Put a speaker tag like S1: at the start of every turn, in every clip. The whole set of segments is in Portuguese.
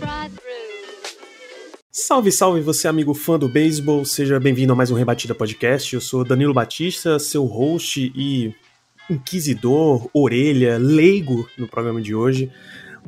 S1: right through.
S2: Salve, salve você amigo fã do beisebol, seja bem-vindo a mais um Rebatida Podcast. Eu sou Danilo Batista, seu host e inquisidor, orelha, leigo no programa de hoje.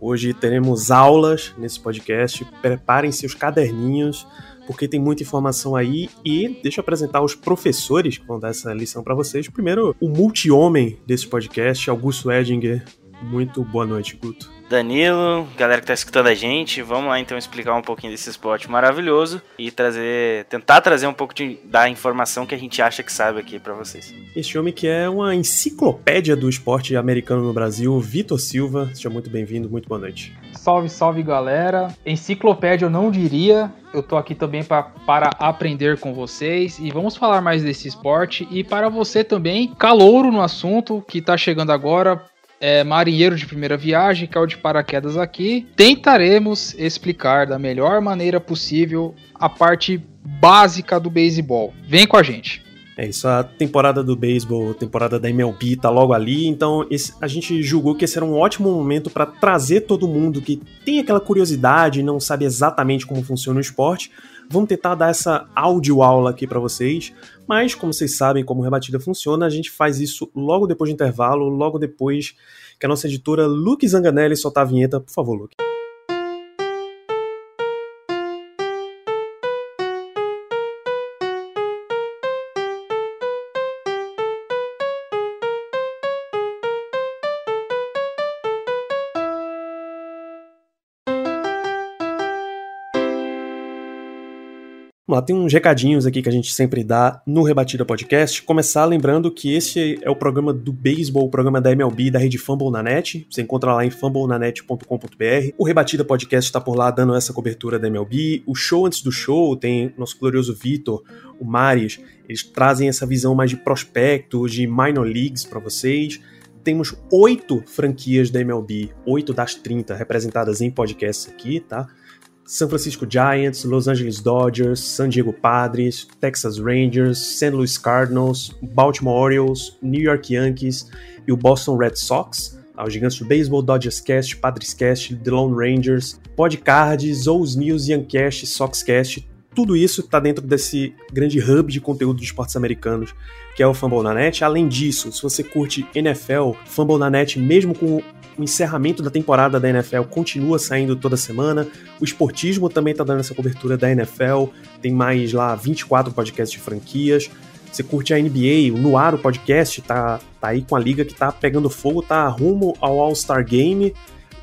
S2: Hoje teremos aulas nesse podcast. Preparem seus caderninhos, porque tem muita informação aí. E deixa eu apresentar os professores que vão dar essa lição para vocês. Primeiro, o multi-homem desse podcast, Augusto Edinger. Muito boa noite, Guto.
S3: Danilo, galera que tá escutando a gente, vamos lá então explicar um pouquinho desse esporte maravilhoso e trazer, tentar trazer um pouco de, da informação que a gente acha que sabe aqui pra vocês.
S2: Este homem que é uma enciclopédia do esporte americano no Brasil, Vitor Silva. Seja muito bem-vindo, muito boa noite.
S4: Salve, salve galera. Enciclopédia eu não diria, eu tô aqui também pra, para aprender com vocês e vamos falar mais desse esporte. E para você também, calouro no assunto que tá chegando agora, é, marinheiro de primeira viagem, caiu de paraquedas aqui, tentaremos explicar da melhor maneira possível a parte básica do beisebol. Vem com a gente.
S2: É isso, a temporada do beisebol, temporada da MLB tá logo ali, então esse- a gente julgou que esse era um ótimo momento para trazer todo mundo que tem aquela curiosidade e não sabe exatamente como funciona o esporte. Vamos tentar dar essa audioaula aqui para vocês, mas como vocês sabem como rebatida funciona, a gente faz isso logo depois do intervalo, logo depois que a nossa editora Luke Zanganelli soltar a vinheta. Por favor, Luke. Vamos lá, tem uns recadinhos aqui que a gente sempre dá no Rebatida Podcast. Começar lembrando que esse é o programa do beisebol, o programa da MLB da rede Fumble na Net. Você encontra lá em fumblenanet.com.br. O Rebatida Podcast está por lá dando essa cobertura da MLB. O show antes do show tem nosso glorioso Vitor, o Maris. Eles trazem essa visão mais de prospecto, de minor leagues para vocês. Temos oito franquias da MLB, oito das 30 representadas em podcasts aqui, tá? San Francisco Giants, Los Angeles Dodgers, San Diego Padres, Texas Rangers, St. Louis Cardinals, Baltimore Orioles, New York Yankees e o Boston Red Sox. tá? Os Gigantes do Baseball, Dodgers Cast, Padres Cast, The Lone Rangers, Podcards, Ous News, Yancast, Soxcast, tudo isso está dentro desse grande hub de conteúdo de esportes americanos que é o Fumble na Net. Além disso, se você curte NFL, Fumble na Net, mesmo com o encerramento da temporada da NFL, continua saindo toda semana. O Esportismo também está dando essa cobertura da NFL. Tem mais lá 24 podcasts de franquias. Você curte a NBA, o Noir, o podcast, tá, tá aí com a liga que tá pegando fogo, tá rumo ao All-Star Game,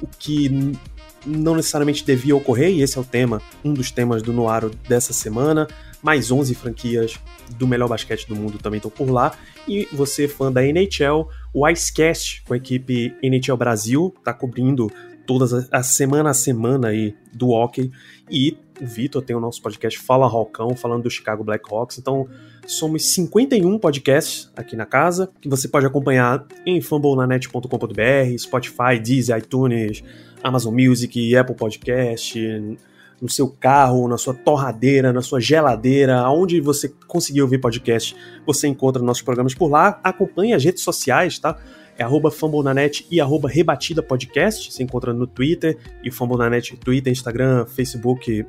S2: o que não necessariamente devia ocorrer, e esse é o tema, um dos temas do Noaro dessa semana. Mais 11 franquias do melhor basquete do mundo também estão por lá. E você, fã da NHL, o Icecast, com a equipe NHL Brasil, tá cobrindo todas a semana a semana aí do hockey. E o Vitor tem o nosso podcast Fala Rocão, falando do Chicago Blackhawks. Então, somos 51 podcasts aqui na casa, que você pode acompanhar em fumblenanet.com.br, Spotify, Deezer, iTunes, Amazon Music, Apple Podcast, no seu carro, na sua torradeira, na sua geladeira, aonde você conseguir ouvir podcast, você encontra nossos programas por lá. Acompanhe as redes sociais, tá? É arroba Fambonanet e arroba Rebatida Podcast. Você encontra no Twitter e Fambonanet Twitter, Instagram, Facebook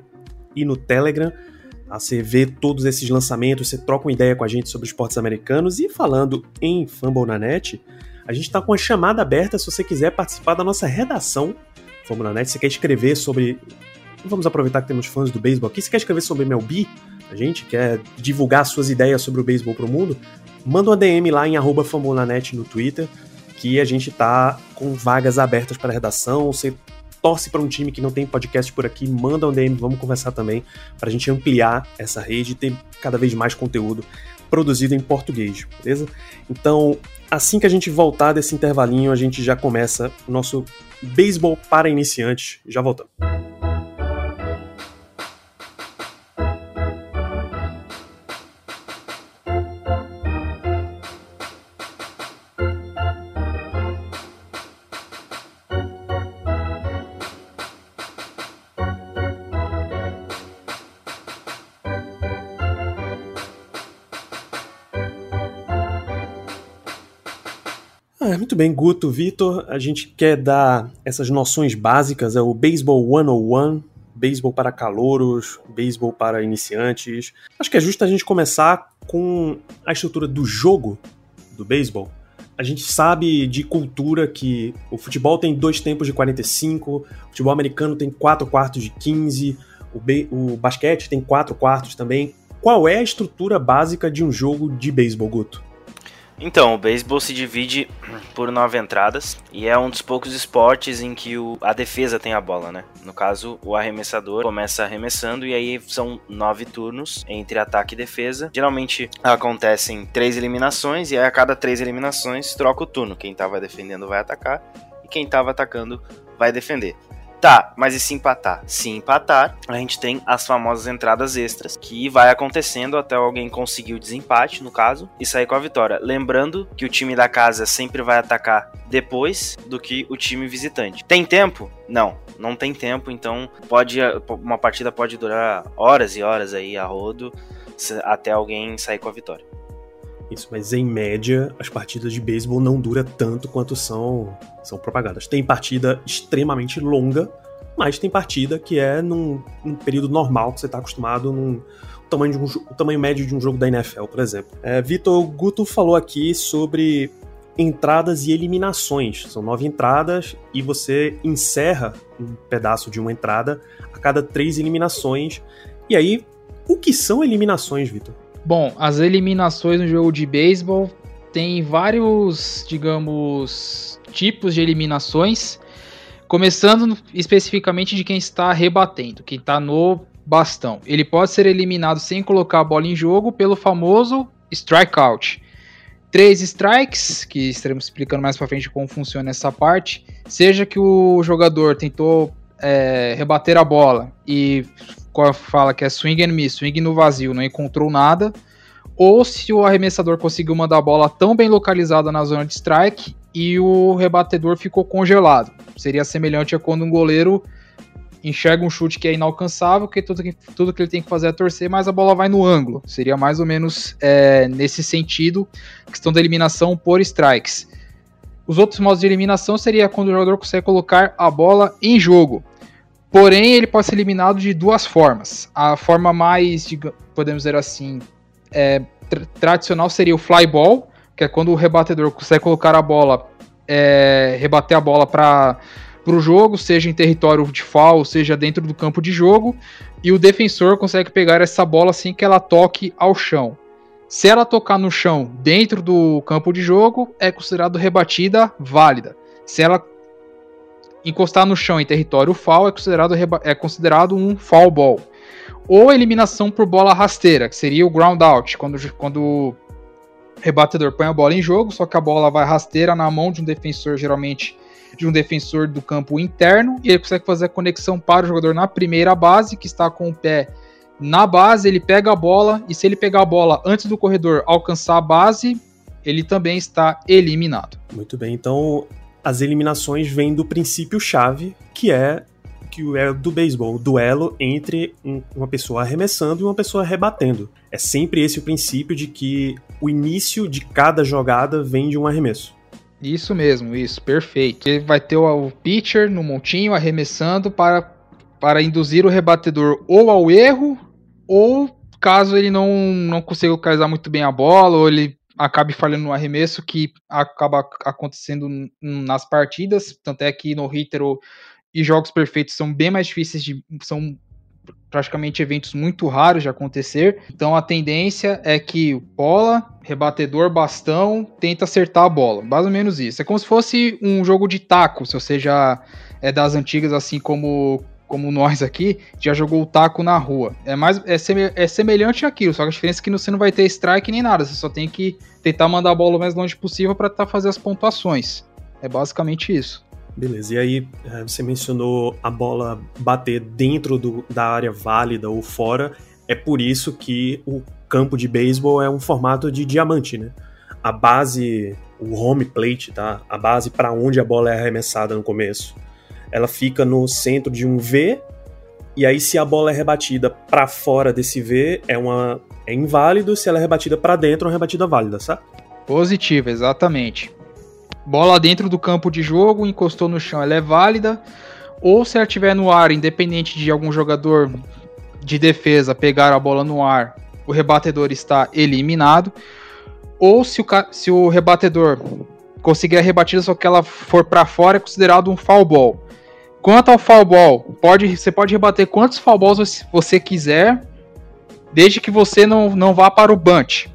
S2: e no Telegram. Tá? Você vê todos esses lançamentos, você troca uma ideia com a gente sobre esportes americanos. E falando em Fambonanet, a gente está com a chamada aberta se você quiser participar da nossa redação Fambonanet. Você quer escrever sobre Vamos aproveitar que temos fãs do beisebol aqui. Se quer escrever sobre MLB, a gente quer divulgar suas ideias sobre o beisebol pro mundo, manda uma DM lá em arroba no Twitter, que a gente tá com vagas abertas para redação. Você torce para um time que não tem podcast por aqui, manda um DM, vamos conversar também, para a gente ampliar essa rede e ter cada vez mais conteúdo produzido em português, beleza? Então, assim que a gente voltar desse intervalinho, a gente já começa o nosso beisebol para iniciantes. Já voltamos. Muito bem, Guto, Vitor, a gente quer dar essas noções básicas, é o Baseball 101, beisebol para calouros, beisebol para iniciantes. Acho que é justo a gente começar com a estrutura do jogo do beisebol. A gente sabe de cultura que o futebol tem dois tempos de 45, o futebol americano tem quatro quartos de 15, o, o basquete tem quatro quartos também. Qual é a estrutura básica de um jogo de beisebol, Guto?
S3: Então, o beisebol se divide por nove entradas e é um dos poucos esportes em que o- a defesa tem a bola, né? No caso, o arremessador começa arremessando e aí são nove turnos entre ataque e defesa. Geralmente acontecem três eliminações e a cada três eliminações troca o turno. Quem tava defendendo vai atacar e quem tava atacando vai defender. Tá, mas e se empatar? Se empatar, a gente tem as famosas entradas extras, que vai acontecendo até alguém conseguir o desempate, no caso, e sair com a vitória. Lembrando que o time da casa sempre vai atacar depois do que o time visitante. Tem tempo? Não, não tem tempo, então pode uma partida pode durar horas e horas aí a rodo até alguém sair com a vitória.
S2: Isso, mas em média, as partidas de beisebol não duram tanto quanto são, são propagadas. Tem partida extremamente longa, mas tem partida que é num, num período normal que você está acostumado num tamanho, de um, o tamanho médio de um jogo da NFL, por exemplo. É, Vitor Guto falou aqui sobre entradas e eliminações. São nove entradas e você encerra um pedaço de uma entrada a cada três eliminações. E aí, o que são eliminações, Vitor?
S4: Bom, as eliminações no jogo de beisebol tem vários, digamos, tipos de eliminações. Começando especificamente de quem está rebatendo, quem está no bastão. Ele pode ser eliminado sem colocar a bola em jogo pelo famoso strikeout. Três strikes, que estaremos explicando mais para frente como funciona essa parte. Seja que o jogador tentou é, rebater a bola e fala que é swing and miss, swing no vazio, não encontrou nada, ou se o arremessador conseguiu mandar a bola tão bem localizada na zona de strike e o rebatedor ficou congelado. Seria semelhante a quando um goleiro enxerga um chute que é inalcançável, que tudo que, tudo que ele tem que fazer é torcer, mas a bola vai no ângulo. Seria mais ou menos é, nesse sentido, questão da eliminação por strikes. Os outros modos de eliminação seria quando o jogador consegue colocar a bola em jogo. Porém, ele pode ser eliminado de duas formas. A forma mais, diga- podemos dizer assim, é, tra- tradicional seria o fly ball, que é quando o rebatedor consegue colocar a bola, é, rebater a bola para o jogo, seja em território de foul, seja dentro do campo de jogo, e o defensor consegue pegar essa bola assim que ela toque ao chão. Se ela tocar no chão dentro do campo de jogo, é considerado rebatida válida. Se ela encostar no chão em território foul, é considerado, é considerado um foul ball. Ou eliminação por bola rasteira, que seria o ground out, quando, quando o rebatedor põe a bola em jogo, só que a bola vai rasteira na mão de um defensor, geralmente de um defensor do campo interno, e ele consegue fazer a conexão para o jogador na primeira base, que está com o pé na base, ele pega a bola, e se ele pegar a bola antes do corredor alcançar a base, ele também está eliminado.
S2: Muito bem, então as eliminações vêm do princípio-chave, que é que é do beisebol, duelo entre um- uma pessoa arremessando e uma pessoa rebatendo. É sempre esse o princípio de que o início de cada jogada vem de um arremesso.
S4: Isso mesmo, isso, perfeito. Ele vai ter o pitcher no montinho arremessando para, para induzir o rebatedor ou ao erro, ou caso ele não, não consiga localizar muito bem a bola, ou ele acabe falhando no arremesso, que acaba acontecendo nas partidas. Tanto é que no hitter o- e jogos perfeitos são bem mais difíceis de. são praticamente eventos muito raros de acontecer. Então a tendência é que bola, rebatedor, bastão, tenta acertar a bola. Mais ou menos isso. É como se fosse um jogo de taco, se você já é das antigas, assim como como nós aqui, já jogou o taco na rua. É mais é, é semelhante àquilo, só que a diferença é que você não vai ter strike nem nada, você só tem que tentar mandar a bola o mais longe possível para tentar fazer as pontuações. É basicamente isso.
S2: Beleza, e aí é, você mencionou a bola bater dentro do, da área válida ou fora. É por isso que o campo de beisebol é um formato de diamante, né? A base, o home plate, tá? A base para onde a bola é arremessada no começo, ela fica no centro de um V. E aí, se a bola é rebatida para fora desse V, é uma é inválido. Se ela é rebatida para dentro, é uma rebatida válida, sabe?
S4: Positiva, exatamente. Bola dentro do campo de jogo, encostou no chão, ela é válida. Ou se ela estiver no ar, independente de algum jogador de defesa pegar a bola no ar, o rebatedor está eliminado. Ou se o, se o rebatedor conseguir a rebatida, só que ela for para fora, é considerado um foul ball. Quanto ao foul ball, pode, você pode rebater quantos foul balls você quiser, desde que você não, não vá para o bunch.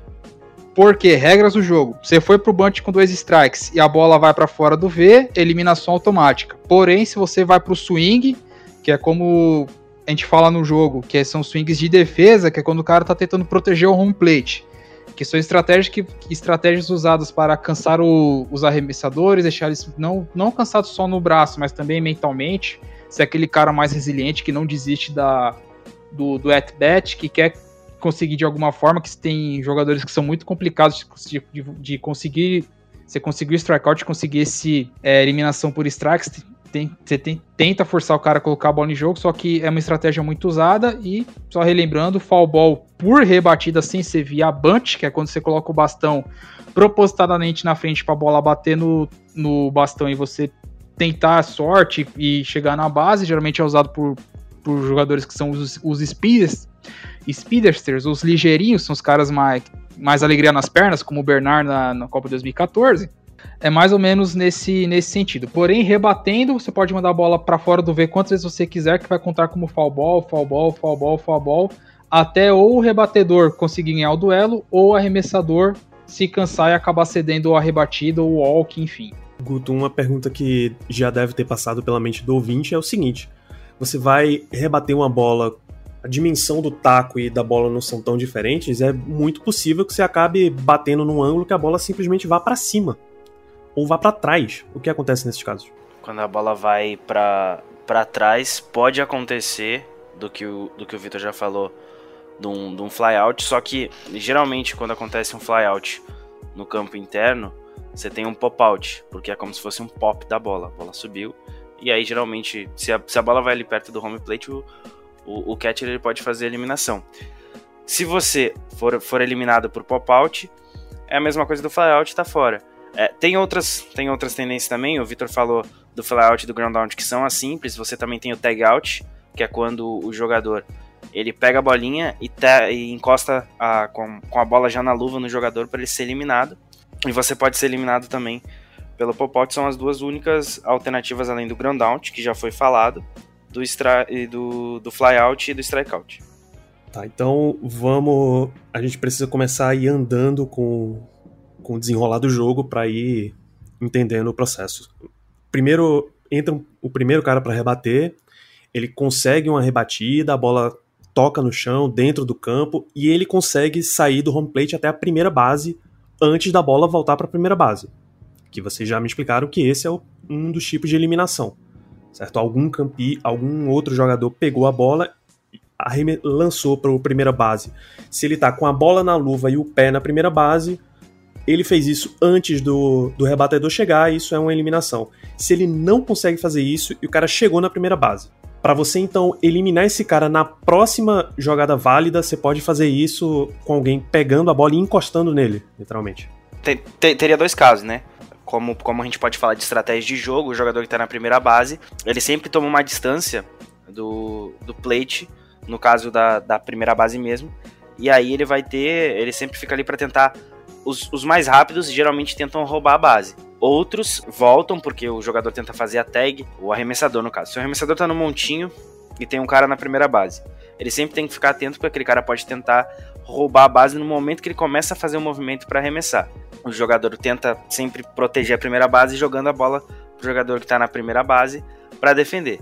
S4: Porque, regras do jogo, você foi pro bunch com dois strikes e a bola vai para fora do V, eliminação automática. Porém, se você vai pro swing, que é como a gente fala no jogo, que são swings de defesa, que é quando o cara tá tentando proteger o home plate. Que são estratégias, que, estratégias usadas para cansar o, os arremessadores, deixar eles não, não cansados só no braço, mas também mentalmente. Ser aquele cara mais resiliente que não desiste da, do, do at-bat, que quer conseguir de alguma forma, que tem jogadores que são muito complicados de, de, de conseguir. Você conseguir o strikeout, conseguir esse é, eliminação por strikes, tem, você tem, tenta forçar o cara a colocar a bola em jogo, só que é uma estratégia muito usada. E, só relembrando, foul ball por rebatida sem ser via bunch, que é quando você coloca o bastão propositadamente na frente para a bola bater no, no bastão e você tentar a sorte e chegar na base, geralmente é usado por, por jogadores que são os, os speeders, speedsters, os ligeirinhos, são os caras mais, mais alegria nas pernas, como o Bernard na, na Copa 2014 é mais ou menos nesse, nesse sentido. Porém, rebatendo, você pode mandar a bola para fora do V quantas vezes você quiser, que vai contar como foul ball, foul ball, foul ball, foul ball, até ou o rebatedor conseguir ganhar o duelo, ou o arremessador se cansar e acabar cedendo a rebatida ou o walk, enfim.
S2: Guto, uma pergunta que já deve ter passado pela mente do ouvinte é o seguinte: você vai rebater uma bola, a dimensão do taco e da bola não são tão diferentes, é muito possível que você acabe batendo num ângulo que a bola simplesmente vá para cima ou vá para trás. O que acontece nesses casos?
S3: Quando a bola vai para trás, pode acontecer do que o, do que o Victor já falou, de um, de um flyout, só que geralmente quando acontece um flyout no campo interno, você tem um pop-out, porque é como se fosse um pop da bola. A bola subiu, e aí geralmente, se a, se a bola vai ali perto do home plate, o, o, o catcher ele pode fazer a eliminação. Se você for, for eliminado por pop-out, é a mesma coisa do flyout, tá fora. É, tem, outras, tem outras tendências também, o Victor falou do flyout e do ground out que são as simples, você também tem o tag out, que é quando o jogador ele pega a bolinha e, tá, e encosta a, com, com, a bola já na luva no jogador para ele ser eliminado. E você pode ser eliminado também pelo pop-out, são as duas únicas alternativas além do ground out, que já foi falado, do, extra, do, do flyout e do strikeout.
S2: Tá, então vamos. A gente precisa começar a ir andando com, com o desenrolar do jogo para ir entendendo o processo. Primeiro entra o primeiro cara para rebater, ele consegue uma rebatida, a bola toca no chão, dentro do campo, e ele consegue sair do home plate até a primeira base antes da bola voltar para a primeira base. Que vocês já me explicaram que esse é um dos tipos de eliminação. Certo? Algum campi, algum outro jogador pegou a bola lançou para a primeira base. Se ele está com a bola na luva e o pé na primeira base, ele fez isso antes do, do rebatedor chegar, isso é uma eliminação. Se ele não consegue fazer isso e o cara chegou na primeira base. Para você então eliminar esse cara na próxima jogada válida, você pode fazer isso com alguém pegando a bola e encostando nele, literalmente.
S3: Tem, ter, teria dois casos, né? Como, como a gente pode falar de estratégia de jogo, o jogador que está na primeira base, ele sempre toma uma distância do, do plate, no caso da, da primeira base mesmo, e aí ele vai ter, ele sempre fica ali para tentar os, os mais rápidos geralmente tentam roubar a base. Outros voltam porque o jogador tenta fazer a tag, o arremessador no caso. Se o arremessador tá no montinho e tem um cara na primeira base, ele sempre tem que ficar atento porque aquele cara pode tentar roubar a base no momento que ele começa a fazer um movimento para arremessar. O jogador tenta sempre proteger a primeira base jogando a bola pro jogador que tá na primeira base para defender.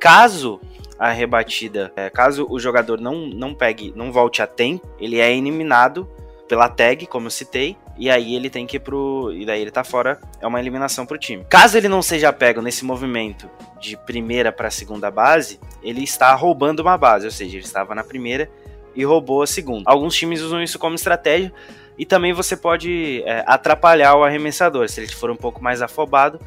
S3: Caso a rebatida, é, caso o jogador não, não pegue, não volte a tempo, ele é eliminado pela tag, como eu citei, e aí ele tem que ir pro. E daí ele tá fora, é uma eliminação pro time. Caso ele não seja pego nesse movimento de primeira para segunda base, ele está roubando uma base, ou seja, ele estava na primeira e roubou a segunda. Alguns times usam isso como estratégia e também você pode é, atrapalhar o arremessador, se ele for um pouco mais afobado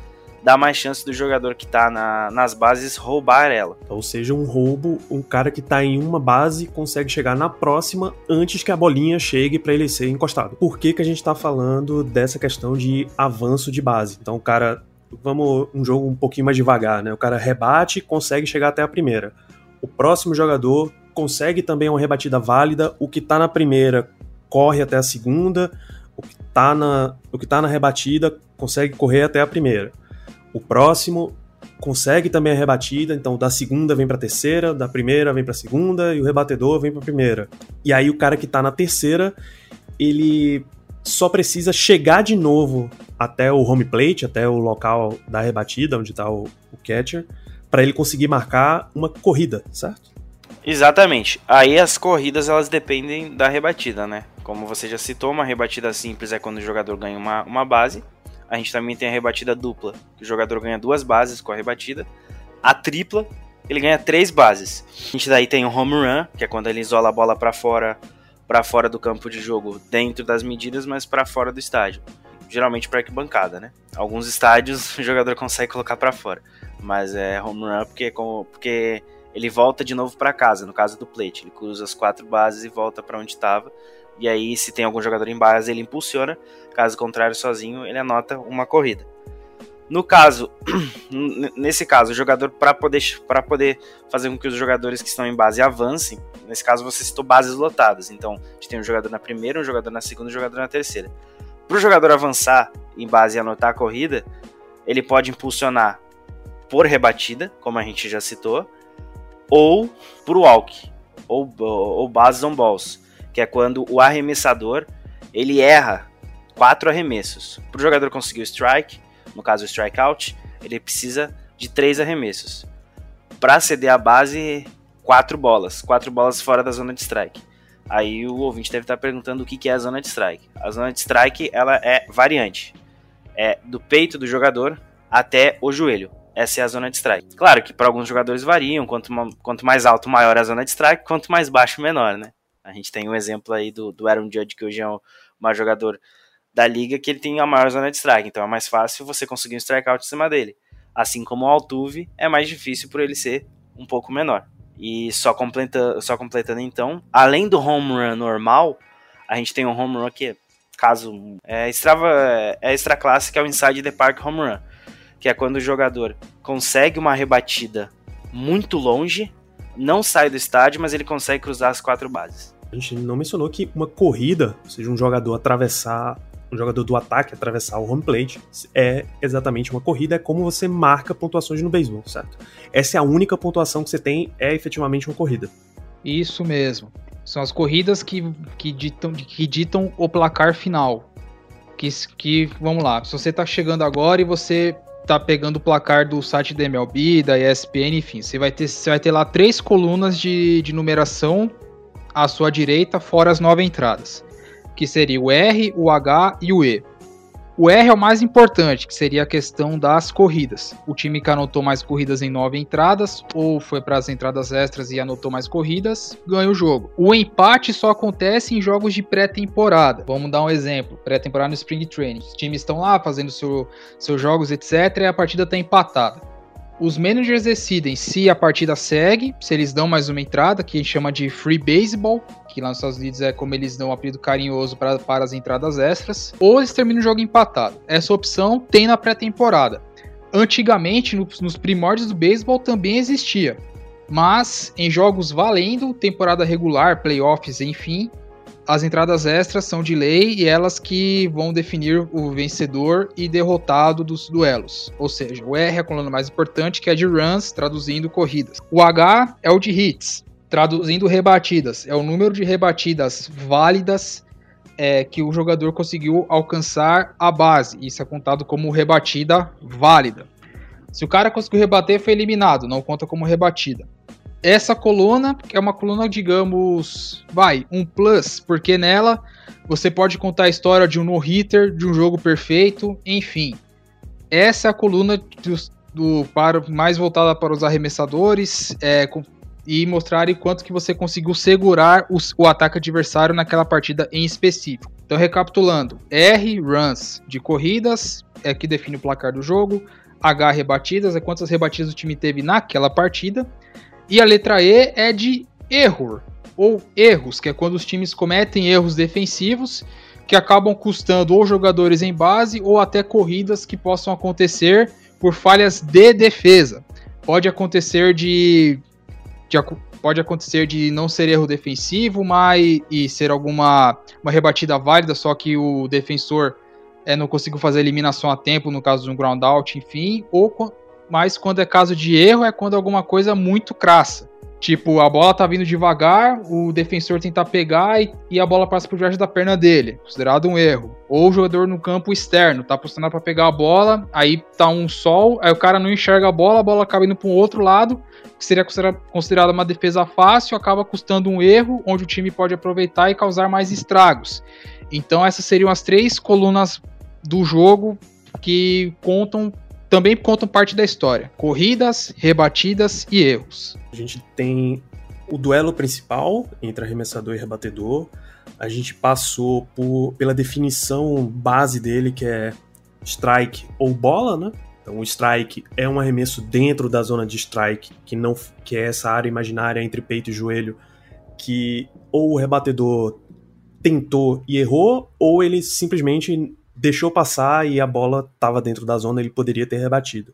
S3: dá mais chance do jogador que tá na, nas bases roubar ela.
S2: Ou seja, um roubo, um cara que tá em uma base consegue chegar na próxima antes que a bolinha chegue para ele ser encostado. Por que, que a gente tá falando dessa questão de avanço de base? Então o cara. Vamos um jogo um pouquinho mais devagar, né? O cara rebate consegue chegar até a primeira. O próximo jogador consegue também uma rebatida válida. O que tá na primeira corre até a segunda. O que tá na, o que tá na rebatida consegue correr até a primeira. O próximo consegue também a rebatida, então da segunda vem para terceira, da primeira vem para segunda e o rebatedor vem para primeira. E aí o cara que tá na terceira, ele só precisa chegar de novo até o home plate, até o local da rebatida, onde tá o, o catcher, para ele conseguir marcar uma corrida, certo?
S3: Exatamente. Aí as corridas elas dependem da rebatida, né? Como você já citou, uma rebatida simples é quando o jogador ganha uma, uma base a gente também tem a rebatida dupla, que o jogador ganha duas bases com a rebatida. A tripla, ele ganha três bases. A gente daí tem o home run, que é quando ele isola a bola para fora, para fora do campo de jogo, dentro das medidas, mas para fora do estádio. Geralmente para arquibancada, né? Alguns estádios o jogador consegue colocar para fora, mas é home run porque porque ele volta de novo para casa, no caso do plate, ele cruza as quatro bases e volta para onde estava e aí, se tem algum jogador em base, ele impulsiona. Caso contrário, sozinho, ele anota uma corrida. No caso, nesse caso, o jogador, para poder, poder fazer com que os jogadores que estão em base avancem, nesse caso você citou bases lotadas. Então, a gente tem um jogador na primeira, um jogador na segunda um jogador na terceira. Para o jogador avançar em base e anotar a corrida, ele pode impulsionar por rebatida, como a gente já citou, ou por walk, ou, ou, ou bases on balls que é quando o arremessador ele erra quatro arremessos. Para o jogador conseguir o strike, no caso o strikeout, ele precisa de três arremessos. Para ceder a base, quatro bolas, quatro bolas fora da zona de strike. Aí o ouvinte deve estar perguntando o que é a zona de strike. A zona de strike ela é variante, é do peito do jogador até o joelho. Essa é a zona de strike. Claro que para alguns jogadores variam, quanto, quanto mais alto maior é a zona de strike, quanto mais baixo menor, né? A gente tem um exemplo aí do, do Aaron Judge, que hoje é maior jogador da liga, que ele tem a maior zona de strike. Então é mais fácil você conseguir um strikeout em cima dele. Assim como o Altuve, é mais difícil por ele ser um pouco menor. E só, completa, só completando então, além do home run normal, a gente tem um home run que, caso é extra, é extra classe, que é o inside the park home run, que é quando o jogador consegue uma rebatida muito longe não sai do estádio, mas ele consegue cruzar as quatro bases.
S2: A gente não mencionou que uma corrida, ou seja, um jogador atravessar, um jogador do ataque atravessar o home plate, é exatamente uma corrida, é como você marca pontuações no beisebol, certo? Essa é a única pontuação que você tem, é efetivamente uma corrida.
S4: Isso mesmo. São as corridas que, que, ditam, que ditam o placar final. Que, que, vamos lá, se você tá chegando agora e você tá pegando o placar do site da MLB, da ESPN, enfim, você vai ter, você vai ter lá três colunas de, de numeração à sua direita, fora as nove entradas, que seria o R, o H e o E. O R é o mais importante, que seria a questão das corridas. O time que anotou mais corridas em nove entradas, ou foi para as entradas extras e anotou mais corridas, ganha o jogo. O empate só acontece em jogos de pré-temporada. Vamos dar um exemplo: pré-temporada no Spring Training. Os times estão lá fazendo seu, seus jogos, etc., e a partida está empatada. Os managers decidem se a partida segue, se eles dão mais uma entrada, que a gente chama de free baseball, que lá nos Estados Unidos é como eles dão um apelido carinhoso para, para as entradas extras, ou eles terminam o jogo empatado. Essa opção tem na pré-temporada. Antigamente, no, nos primórdios do beisebol também existia, mas em jogos valendo, temporada regular, playoffs, enfim, as entradas extras são de lei e elas que vão definir o vencedor e derrotado dos duelos. Ou seja, o R é a coluna mais importante, que é de runs, traduzindo corridas. O H é o de hits, traduzindo rebatidas. É o número de rebatidas válidas é, que o jogador conseguiu alcançar a base. Isso é contado como rebatida válida. Se o cara conseguiu rebater, foi eliminado, não conta como rebatida. Essa coluna é uma coluna, digamos, vai, um plus, porque nela você pode contar a história de um no-hitter, de um jogo perfeito, enfim. Essa é a coluna do, do para, mais voltada para os arremessadores é, com, e mostrarem quanto que você conseguiu segurar o ataque adversário naquela partida em específico. Então, recapitulando: R, runs de corridas, é que define o placar do jogo. H, rebatidas, é quantas rebatidas o time teve naquela partida. E a letra E é de erro, ou erros, que é quando os times cometem erros defensivos que acabam custando ou jogadores em base ou até corridas que possam acontecer por falhas de defesa. Pode acontecer de, de pode acontecer de não ser erro defensivo, mas e ser alguma uma rebatida válida, só que o defensor é, não conseguiu fazer a eliminação a tempo, no caso de um ground out, enfim, ou mas quando é caso de erro é quando alguma coisa muito crassa. Tipo, a bola tá vindo devagar, o defensor tenta pegar e, e a bola passa por debaixo da perna dele, considerado um erro. Ou o jogador no campo externo, tá posicionado para pegar a bola, aí tá um sol, aí o cara não enxerga a bola, a bola acaba indo para um outro lado, que seria considerada uma defesa fácil, acaba custando um erro, onde o time pode aproveitar e causar mais estragos. Então essas seriam as três colunas do jogo que contam também contam parte da história: corridas, rebatidas e erros.
S2: A gente tem o duelo principal entre arremessador e rebatedor. A gente passou por, pela definição base dele, que é strike ou bola, né? Então, o strike é um arremesso dentro da zona de strike, que não que é essa área imaginária entre peito e joelho, que ou o rebatedor tentou e errou, ou ele simplesmente deixou passar e a bola estava dentro da zona, ele poderia ter rebatido.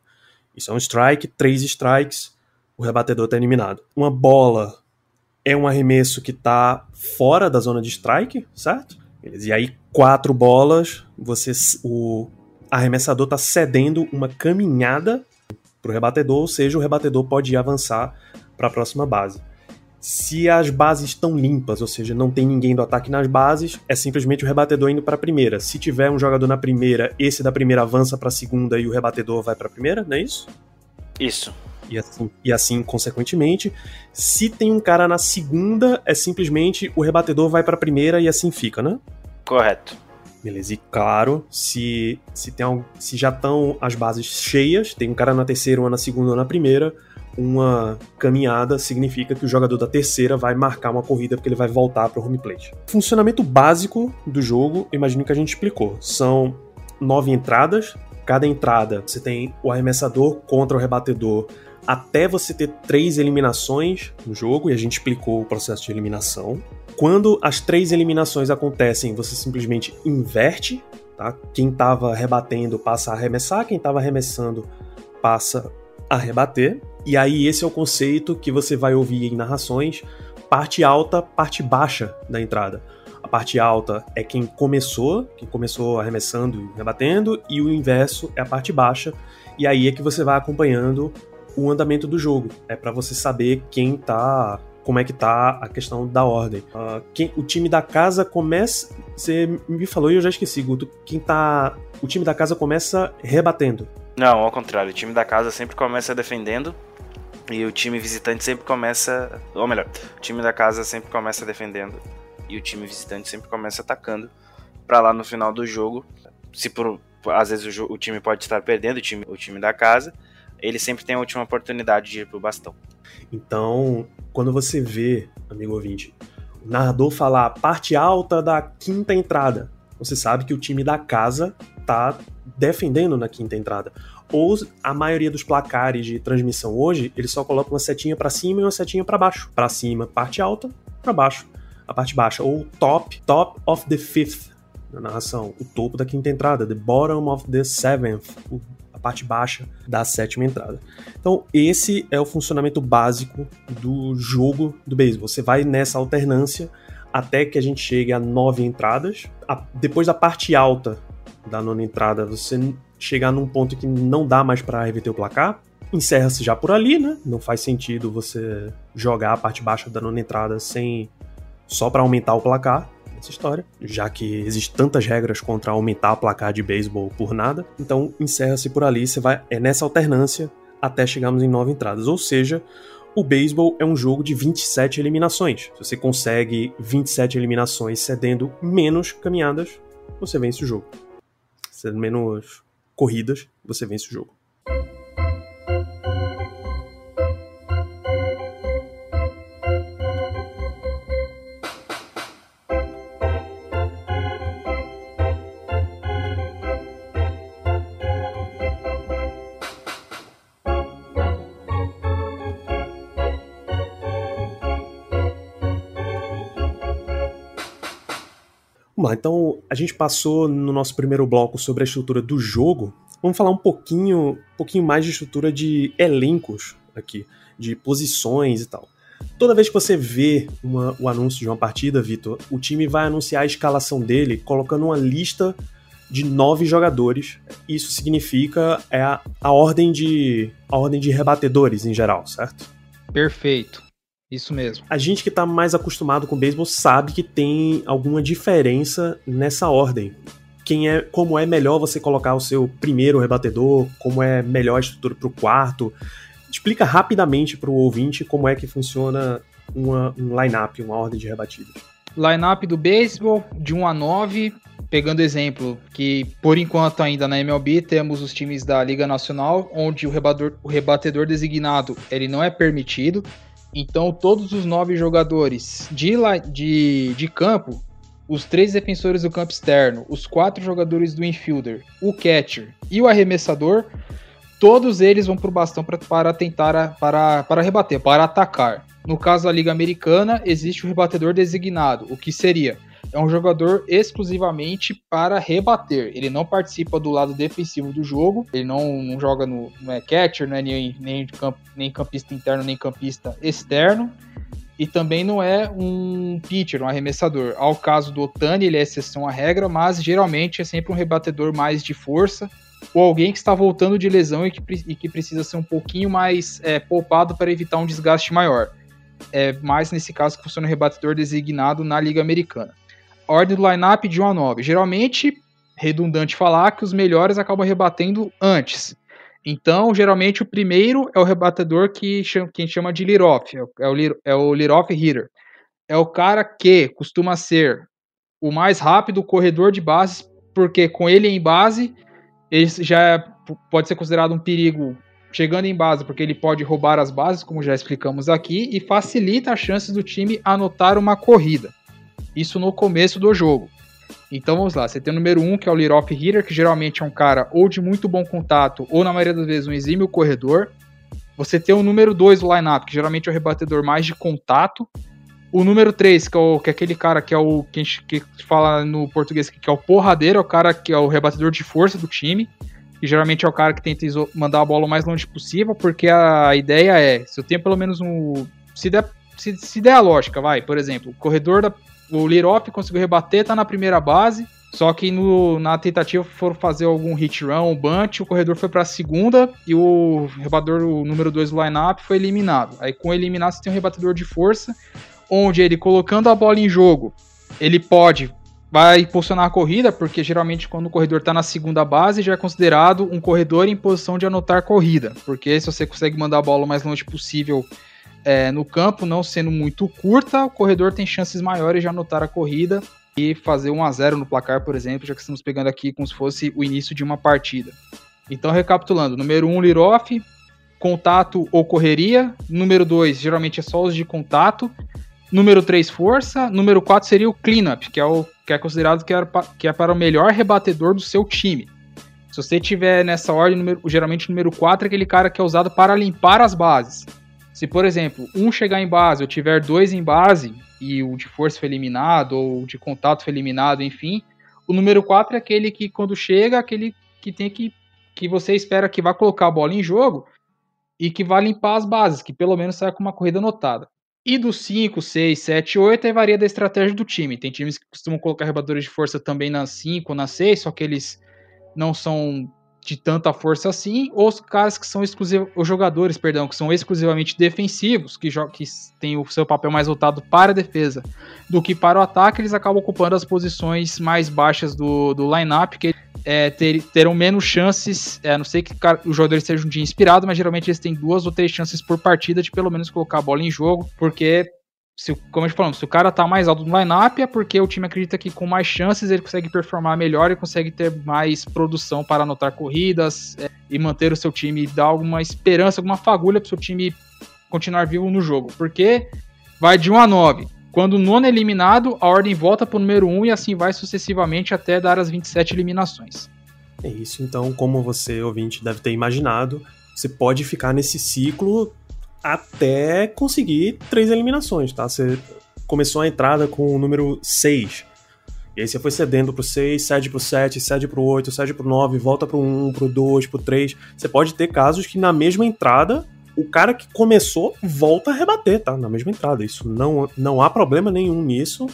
S2: Isso é um strike, três strikes, o rebatedor está eliminado. Uma bola é um arremesso que está fora da zona de strike, certo? E aí, quatro bolas, você, o arremessador está cedendo uma caminhada para o rebatedor, ou seja, o rebatedor pode avançar para a próxima base. Se as bases estão limpas, ou seja, não tem ninguém do ataque nas bases, é simplesmente o rebatedor indo para a primeira. Se tiver um jogador na primeira, esse da primeira avança para a segunda e o rebatedor vai para a primeira, não é isso?
S3: Isso.
S2: E assim, e assim, consequentemente, se tem um cara na segunda, é simplesmente o rebatedor vai para a primeira e assim fica, né?
S3: Correto.
S2: Beleza, e claro, se, se, tem, se já estão as bases cheias, tem um cara na terceira, uma na segunda ou na primeira, uma caminhada significa que o jogador da terceira vai marcar uma corrida porque ele vai voltar para o home plate. Funcionamento básico do jogo, imagino que a gente explicou. São nove entradas. Cada entrada você tem o arremessador contra o rebatedor até você ter três eliminações no jogo, e a gente explicou o processo de eliminação. Quando as três eliminações acontecem, você simplesmente inverte, tá? Quem estava rebatendo passa a arremessar, quem estava arremessando passa a rebater. E aí esse é o conceito que você vai ouvir em narrações, parte alta, parte baixa da entrada. A parte alta é quem começou, quem começou arremessando e rebatendo, e o inverso é a parte baixa. E aí é que você vai acompanhando o andamento do jogo. É para você saber quem tá como é que tá a questão da ordem. Uh, quem, o time da casa começa. Você me falou e eu já esqueci, Guto. Quem tá. O time da casa começa rebatendo.
S3: Não, ao contrário. O time da casa sempre começa defendendo e o time visitante sempre começa. Ou melhor, o time da casa sempre começa defendendo. E o time visitante sempre começa atacando. para lá no final do jogo. Se por. Às vezes o, o, time pode estar perdendo, o time, o time da casa. Ele sempre tem a última oportunidade de ir pro bastão.
S2: Então, quando você vê, amigo ouvinte, o narrador falar parte alta da quinta entrada, você sabe que o time da casa tá defendendo na quinta entrada. Ou a maioria dos placares de transmissão hoje, ele só coloca uma setinha para cima e uma setinha para baixo. Para cima, parte alta, para baixo, a parte baixa. Ou top, top of the fifth na narração, o topo da quinta entrada, the bottom of the seventh, a parte baixa da sétima entrada. Então, esse é o funcionamento básico do jogo do beisebol. Você vai nessa alternância até que a gente chegue a nove entradas. A, depois da parte alta da nona entrada, você chegar num ponto que não dá mais para reverter o placar, encerra-se já por ali, né? Não faz sentido você jogar a parte baixa da nona entrada sem só para aumentar o placar essa história, já que existem tantas regras contra aumentar o placar de beisebol por nada. Então encerra-se por ali, você vai é nessa alternância até chegarmos em nove entradas, ou seja, O beisebol é um jogo de 27 eliminações. Se você consegue 27 eliminações cedendo menos caminhadas, você vence o jogo. Cedendo menos corridas, você vence o jogo. Lá, então a gente passou no nosso primeiro bloco sobre a estrutura do jogo. Vamos falar um pouquinho, um pouquinho mais de estrutura de elencos aqui, de posições e tal. Toda vez que você vê uma, o anúncio de uma partida, Vitor, o time vai anunciar a escalação dele colocando uma lista de nove jogadores. Isso significa é a, a ordem de a ordem de rebatedores em geral, certo?
S4: Perfeito. Isso mesmo.
S2: A gente que tá mais acostumado com beisebol sabe que tem alguma diferença nessa ordem. Quem é, como é melhor você colocar o seu primeiro rebatedor, como é melhor a estrutura para o quarto. Explica rapidamente para o ouvinte como é que funciona uma, um line-up, uma ordem de rebatidas.
S4: Line-up do beisebol, de 1 a 9, pegando exemplo, que por enquanto ainda na MLB temos os times da Liga Nacional, onde o, rebador, o rebatedor designado ele não é permitido. Então, todos os nove jogadores de, de, de campo, os três defensores do campo externo, os quatro jogadores do infielder, o catcher e o arremessador, todos eles vão para o bastão pra, para tentar para, para rebater, para atacar. No caso da Liga Americana, existe o rebatedor designado, o que seria é um jogador exclusivamente para rebater. Ele não participa do lado defensivo do jogo, ele não, não joga no. não é catcher, não é nem, nem, camp, nem campista interno, nem campista externo. E também não é um pitcher, um arremessador. Ao caso do Otani, ele é exceção à regra, mas geralmente é sempre um rebatedor mais de força, ou alguém que está voltando de lesão e que, e que precisa ser um pouquinho mais é, poupado para evitar um desgaste maior. É mais nesse caso que funciona o rebatedor designado na Liga Americana ordem do lineup de 1 a 9. Geralmente, redundante falar que os melhores acabam rebatendo antes. Então, geralmente, o primeiro é o rebatedor que, chama, que a gente chama de lead-off, é o, é o lead-off hitter. É o cara que costuma ser o mais rápido corredor de bases, porque com ele em base, ele já é, pode ser considerado um perigo chegando em base, porque ele pode roubar as bases, como já explicamos aqui, e facilita as chances do time anotar uma corrida. Isso no começo do jogo. Então vamos lá, você tem o número 1, um, que é o lead-off hitter, que geralmente é um cara ou de muito bom contato, ou na maioria das vezes um exímio corredor. Você tem o número 2 do lineup, que geralmente é o rebatedor mais de contato. O número 3, que é, que é aquele cara que é o que a gente que fala no português que é o porradeiro, é o cara que é o rebatedor de força do time. Que geralmente é o cara que tenta mandar a bola o mais longe possível, porque a ideia é, se eu tenho pelo menos um. Se der, se, se der a lógica, vai, por exemplo, o corredor da, o Lirop conseguiu rebater, tá na primeira base. Só que no, na tentativa for fazer algum hit run, um bunt, o corredor foi para a segunda e o rebatedor, o número 2 do lineup, foi eliminado. Aí com eliminado você tem um rebatedor de força, onde ele colocando a bola em jogo, ele pode vai impulsionar a corrida, porque geralmente quando o corredor está na segunda base já é considerado um corredor em posição de anotar corrida, porque se você consegue mandar a bola o mais longe possível é, no campo, não sendo muito curta, o corredor tem chances maiores de anotar a corrida e fazer 1 a 0 no placar, por exemplo, já que estamos pegando aqui como se fosse o início de uma partida. Então, recapitulando: número 1, um, lead-off, contato ou correria. Número 2, geralmente é só os de contato. Número 3, força. Número 4 seria o cleanup, que é, o, que é considerado que é, que é para o melhor rebatedor do seu time. Se você tiver nessa ordem, número, geralmente o número 4 é aquele cara que é usado para limpar as bases. Se, por exemplo, um chegar em base, eu tiver dois em base, e o de força foi eliminado, ou o de contato foi eliminado, enfim, o número 4 é aquele que, quando chega, aquele que tem que. que você espera que vá colocar a bola em jogo e que vá limpar as bases, que pelo menos saia com uma corrida anotada. E do 5, 6, 7, 8, aí varia da estratégia do time. Tem times que costumam colocar rebadores de força também na 5 ou na 6, só que eles não são de tanta força assim, ou os caras que são exclusivos, os jogadores, perdão, que são exclusivamente defensivos, que, que têm o seu papel mais voltado para a defesa do que para o ataque, eles acabam ocupando as posições mais baixas do, do line-up, que é, ter, terão menos chances, é, a não sei que os jogadores sejam um dia inspirado, mas geralmente eles têm duas ou três chances por partida de pelo menos colocar a bola em jogo, porque se, como a gente falou, se o cara tá mais alto no lineup é porque o time acredita que com mais chances ele consegue performar melhor e consegue ter mais produção para anotar corridas é, e manter o seu time, dar alguma esperança, alguma fagulha pro seu time continuar vivo no jogo. Porque vai de 1 a 9. Quando o nono é eliminado, a ordem volta para o número 1 e assim vai sucessivamente até dar as 27 eliminações.
S2: É isso, então, como você, ouvinte, deve ter imaginado, você pode ficar nesse ciclo até conseguir três eliminações, tá? Você começou a entrada com o número 6. E aí você foi cedendo pro 6, cede pro 7, cede pro 8, cede pro 9, volta pro 1, pro 2, pro 3. Você pode ter casos que na mesma entrada, o cara que começou volta a rebater, tá? Na mesma entrada. Isso não, não há problema nenhum nisso.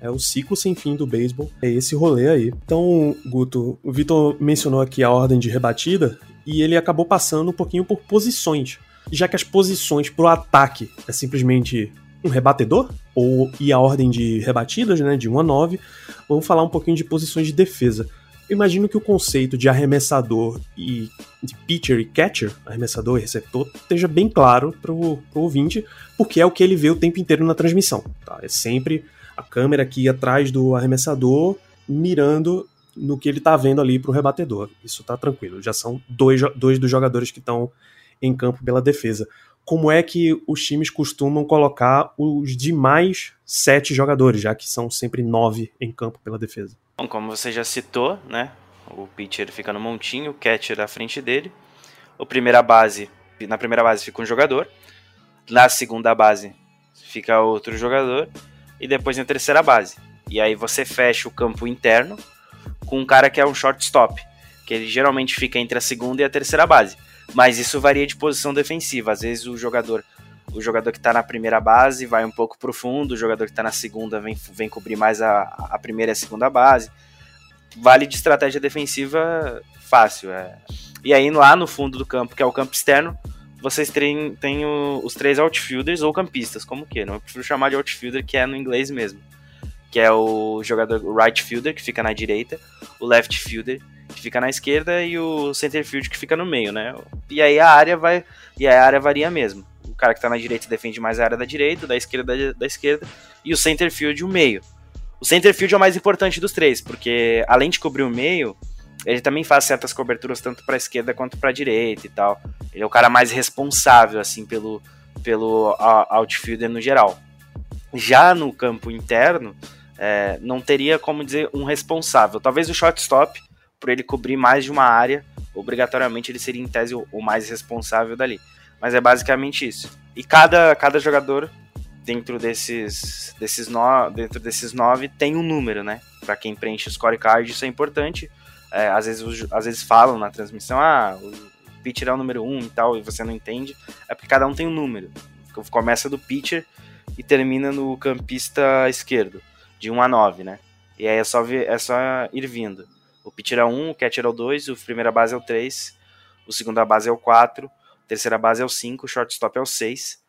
S2: É o ciclo sem fim do beisebol. É esse rolê aí. Então, Guto, o Vitor mencionou aqui a ordem de rebatida e ele acabou passando um pouquinho por posições já que as posições pro ataque é simplesmente um rebatedor, ou e a ordem de rebatidas, né, de 1 a 9, vamos falar um pouquinho de posições de defesa. Eu imagino que o conceito de arremessador e de pitcher e catcher, arremessador e receptor, esteja bem claro pro, pro ouvinte, porque é o que ele vê o tempo inteiro na transmissão. Tá? É sempre a câmera aqui atrás do arremessador, mirando no que ele tá vendo ali pro rebatedor. Isso tá tranquilo. Já são dois, dois dos jogadores que estão em campo pela defesa. Como é que os times costumam colocar os demais sete jogadores, já que são sempre nove em campo pela defesa?
S3: Bom, como você já citou, né? O pitcher fica no montinho, o catcher à frente dele. O primeira base, na primeira base fica um jogador. Na segunda base fica outro jogador. E depois na terceira base. E aí você fecha o campo interno com um cara que é um shortstop. Que ele geralmente fica entre a segunda e a terceira base. Mas isso varia de posição defensiva. Às vezes o jogador o jogador que está na primeira base vai um pouco pro fundo, o jogador que está na segunda vem, vem cobrir mais a, a primeira e a segunda base. Vale de estratégia defensiva fácil. É. E aí lá no fundo do campo, que é o campo externo, vocês têm, têm o, os três outfielders ou campistas, como que? Não eu prefiro chamar de outfielder, que é no inglês mesmo. Que é o jogador o right fielder, que fica na direita, o left fielder, que fica na esquerda, e o center field que fica no meio, né? E aí a área vai. E a área varia mesmo. O cara que tá na direita defende mais a área da direita, da esquerda da, da esquerda, e o center field o meio. O center field é o mais importante dos três, porque além de cobrir o meio, ele também faz certas coberturas tanto para esquerda quanto para direita e tal. Ele é o cara mais responsável assim pelo pelo outfielder no geral. Já no campo interno, é, não teria como dizer um responsável. Talvez o shortstop, por ele cobrir mais de uma área, obrigatoriamente ele seria em tese o mais responsável dali. Mas é basicamente isso. E cada, cada jogador dentro desses desses no, dentro desses nove tem um número, né? Para quem preenche o scorecard isso é importante. É, às vezes às vezes falam na transmissão, ah, o pitcher é o número um e tal, e você não entende. É porque cada um tem um número. Começa do pitcher e termina no campista esquerdo, de 1 a 9, né? E aí é só, ver, é só ir vindo. O pitcher é 1, o catcher é o 2, o primeira base é o 3, o segunda base é o 4, a terceira base é o 5, o shortstop é o 6,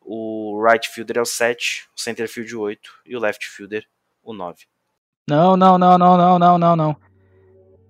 S3: o right fielder é o 7, o center field o 8 e o left fielder o 9.
S4: Não, não, não, não, não, não, não, não.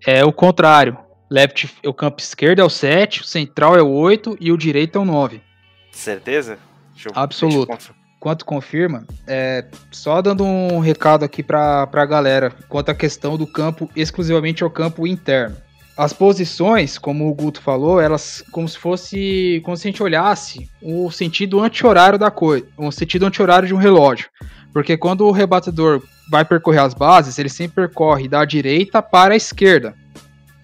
S4: É o contrário. Left, o campo esquerdo é o 7, o central é o 8 e o direito é o 9.
S3: Certeza?
S4: Deixa eu, Absoluto. Deixa eu quanto confirma, é, só dando um recado aqui para a galera quanto à questão do campo, exclusivamente ao campo interno. As posições, como o Guto falou, elas como se fosse, como se a gente olhasse o sentido anti-horário da coisa, o sentido anti-horário de um relógio. Porque quando o rebatedor vai percorrer as bases, ele sempre percorre da direita para a esquerda.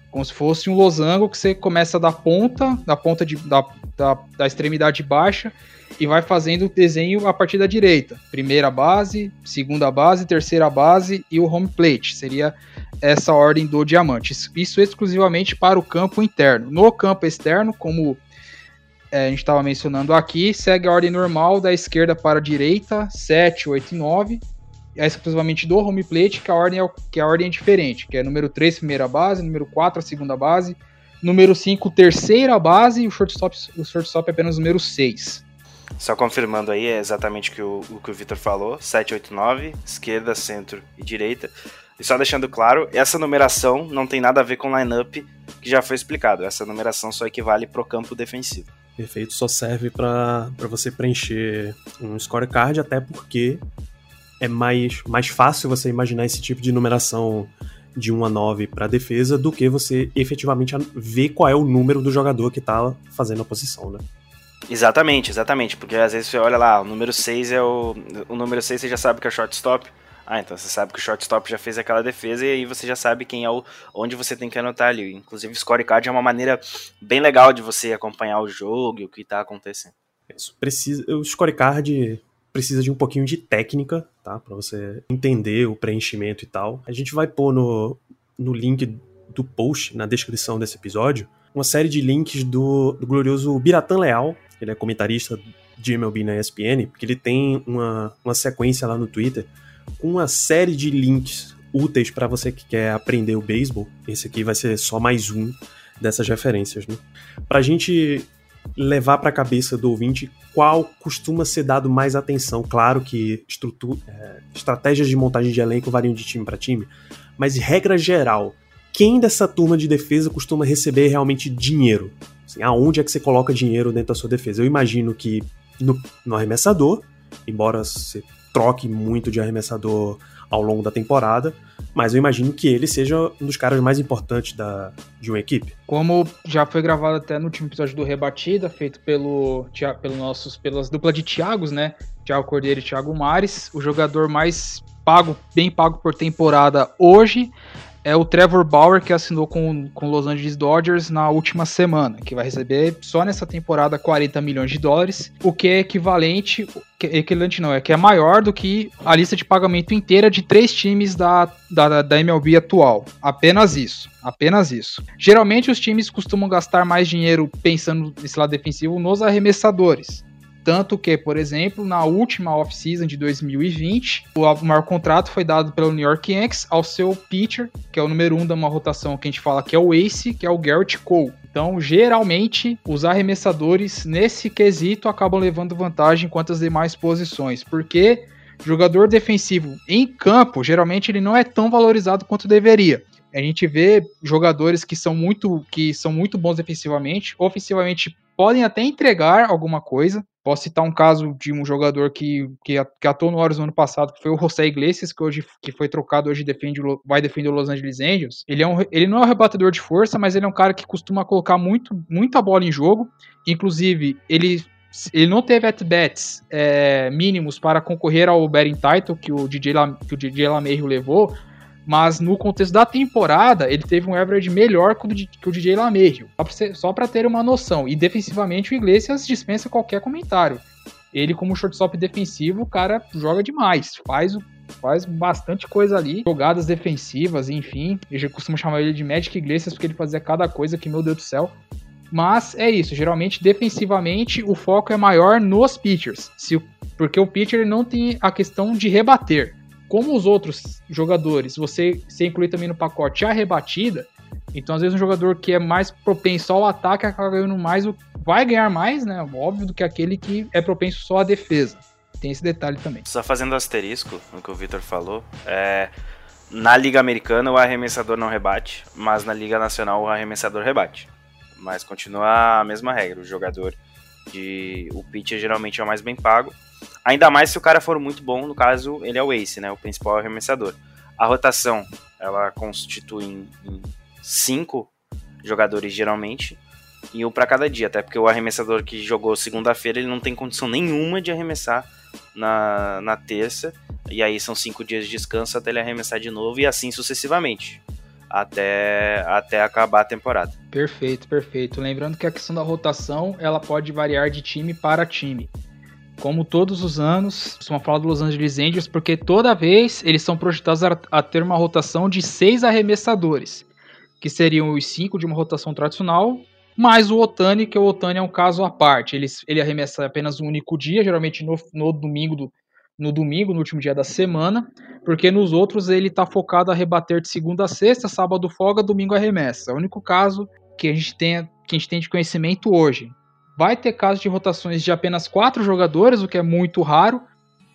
S4: Como se fosse um losango que você começa da ponta, da ponta de, da, da, da extremidade baixa e vai fazendo o desenho a partir da direita. Primeira base, segunda base, terceira base e o home plate. Seria essa ordem do diamante. Isso, exclusivamente para o campo interno. No campo externo, como é, a gente estava mencionando aqui, segue a ordem normal da esquerda para a direita, 7, 8 e 9. É exclusivamente do home plate, que a ordem é, que a ordem é diferente, que é número 3, primeira base, número 4, a segunda base, número 5, terceira base, e o shortstop, o shortstop é apenas número 6.
S3: Só confirmando aí, é exatamente o que o, o, que o Victor falou: 7, 8, 9, esquerda, centro e direita. E só deixando claro, essa numeração não tem nada a ver com lineup que já foi explicado. Essa numeração só equivale pro campo defensivo.
S2: Perfeito, só serve para você preencher um scorecard, até porque é mais, mais fácil você imaginar esse tipo de numeração de 1 a 9 para defesa do que você efetivamente ver qual é o número do jogador que tá fazendo a posição, né?
S3: Exatamente, exatamente, porque às vezes você olha lá, o número 6 é o o número 6 você já sabe que é shortstop. Ah, então você sabe que o shortstop já fez aquela defesa e aí você já sabe quem é o onde você tem que anotar ali. Inclusive, o scorecard é uma maneira bem legal de você acompanhar o jogo e o que tá acontecendo.
S2: Isso precisa, o scorecard precisa de um pouquinho de técnica, tá? Para você entender o preenchimento e tal. A gente vai pôr no, no link do post, na descrição desse episódio, uma série de links do, do glorioso Biratan Leal, ele é comentarista de MLB na ESPN, porque ele tem uma, uma sequência lá no Twitter com uma série de links úteis para você que quer aprender o beisebol. Esse aqui vai ser só mais um dessas referências, né? Pra gente levar para a cabeça do ouvinte qual costuma ser dado mais atenção. Claro que é, estratégias de montagem de elenco variam de time para time, mas regra geral, quem dessa turma de defesa costuma receber realmente dinheiro? Assim, aonde é que você coloca dinheiro dentro da sua defesa? Eu imagino que no, no arremessador, embora você troque muito de arremessador ao longo da temporada, mas eu imagino que ele seja um dos caras mais importantes da, de uma equipe.
S4: Como já foi gravado até no último episódio do Rebatida, feito pelo, pelo nossos, pelas duplas de Thiagos, né? Thiago Cordeiro e Thiago Mares, o jogador mais pago, bem pago por temporada hoje é o Trevor Bauer, que assinou com o Los Angeles Dodgers na última semana, que vai receber só nessa temporada 40 milhões de dólares, o que é equivalente, equivalente não, é que é maior do que a lista de pagamento inteira de três times da, da, da MLB atual. Apenas isso. Apenas isso. Geralmente os times costumam gastar mais dinheiro pensando nesse lado defensivo nos arremessadores. Tanto que, por exemplo, na última off-season de 2020, o maior contrato foi dado pelo New York Yankees ao seu pitcher, que é o número um da uma rotação que a gente fala que é o ace, que é o Garrett Cole. Então, geralmente, os arremessadores nesse quesito acabam levando vantagem quanto às demais posições, porque jogador defensivo em campo, geralmente ele não é tão valorizado quanto deveria. A gente vê jogadores que são muito que são muito bons defensivamente, ofensivamente podem até entregar alguma coisa, Posso citar um caso de um jogador que, que, atuou no Warriors no ano passado, que foi o José Iglesias, que hoje que foi trocado, hoje defende, vai defender o Los Angeles Angels. Ele, é um, ele não é um rebatedor de força, mas ele é um cara que costuma colocar muito, muita bola em jogo. Inclusive, ele ele não teve at-bats é, mínimos para concorrer ao batting title que o DJ, La, que o DJ LaMeiro levou, mas no contexto da temporada, ele teve um average melhor que o, DJ Lamejo. Só para ter uma noção. E defensivamente, o Iglesias dispensa qualquer comentário. Ele, como shortstop defensivo, o cara joga demais. Faz, faz bastante coisa ali. Jogadas defensivas, enfim. Eu já costumo chamar ele de Magic Iglesias porque ele fazia cada coisa que, meu Deus do céu. Mas é isso, geralmente defensivamente o foco é maior nos pitchers, se, porque o pitcher não tem a questão de rebater como os outros jogadores, você, você inclui também no pacote a rebatida, então às vezes um jogador que é mais propenso ao ataque acaba ganhando mais, vai ganhar mais, né? Óbvio, do que aquele que é propenso só à defesa. Tem esse detalhe também.
S3: Só fazendo asterisco no que o Victor falou, é, na Liga Americana o arremessador não rebate, mas na Liga Nacional o arremessador rebate. Mas continua a mesma regra, o jogador de. O pitcher geralmente é o mais bem pago Ainda mais se o cara for muito bom, no caso, ele é o ace, né? O principal arremessador. A rotação, ela constitui em, em cinco jogadores geralmente, e um para cada dia, até porque o arremessador que jogou segunda-feira, ele não tem condição nenhuma de arremessar na, na terça, e aí são cinco dias de descanso até ele arremessar de novo, e assim sucessivamente, até, até acabar a temporada.
S4: Perfeito, perfeito. Lembrando que a questão da rotação, ela pode variar de time para time como todos os anos, costuma falar do Los Angeles Angels, porque toda vez eles são projetados a, a, ter uma rotação de seis arremessadores, que seriam os cinco de uma rotação tradicional, mais o Otani, que o Otani é um caso à parte. Ele, ele arremessa apenas um único dia, geralmente no, no domingo do, no domingo, no último dia da semana, porque nos outros ele está focado a rebater de segunda a sexta, sábado folga, domingo arremessa. É o único caso que a gente tem, que a gente tem de conhecimento hoje. Vai ter casos de rotações de apenas quatro jogadores, o que é muito raro,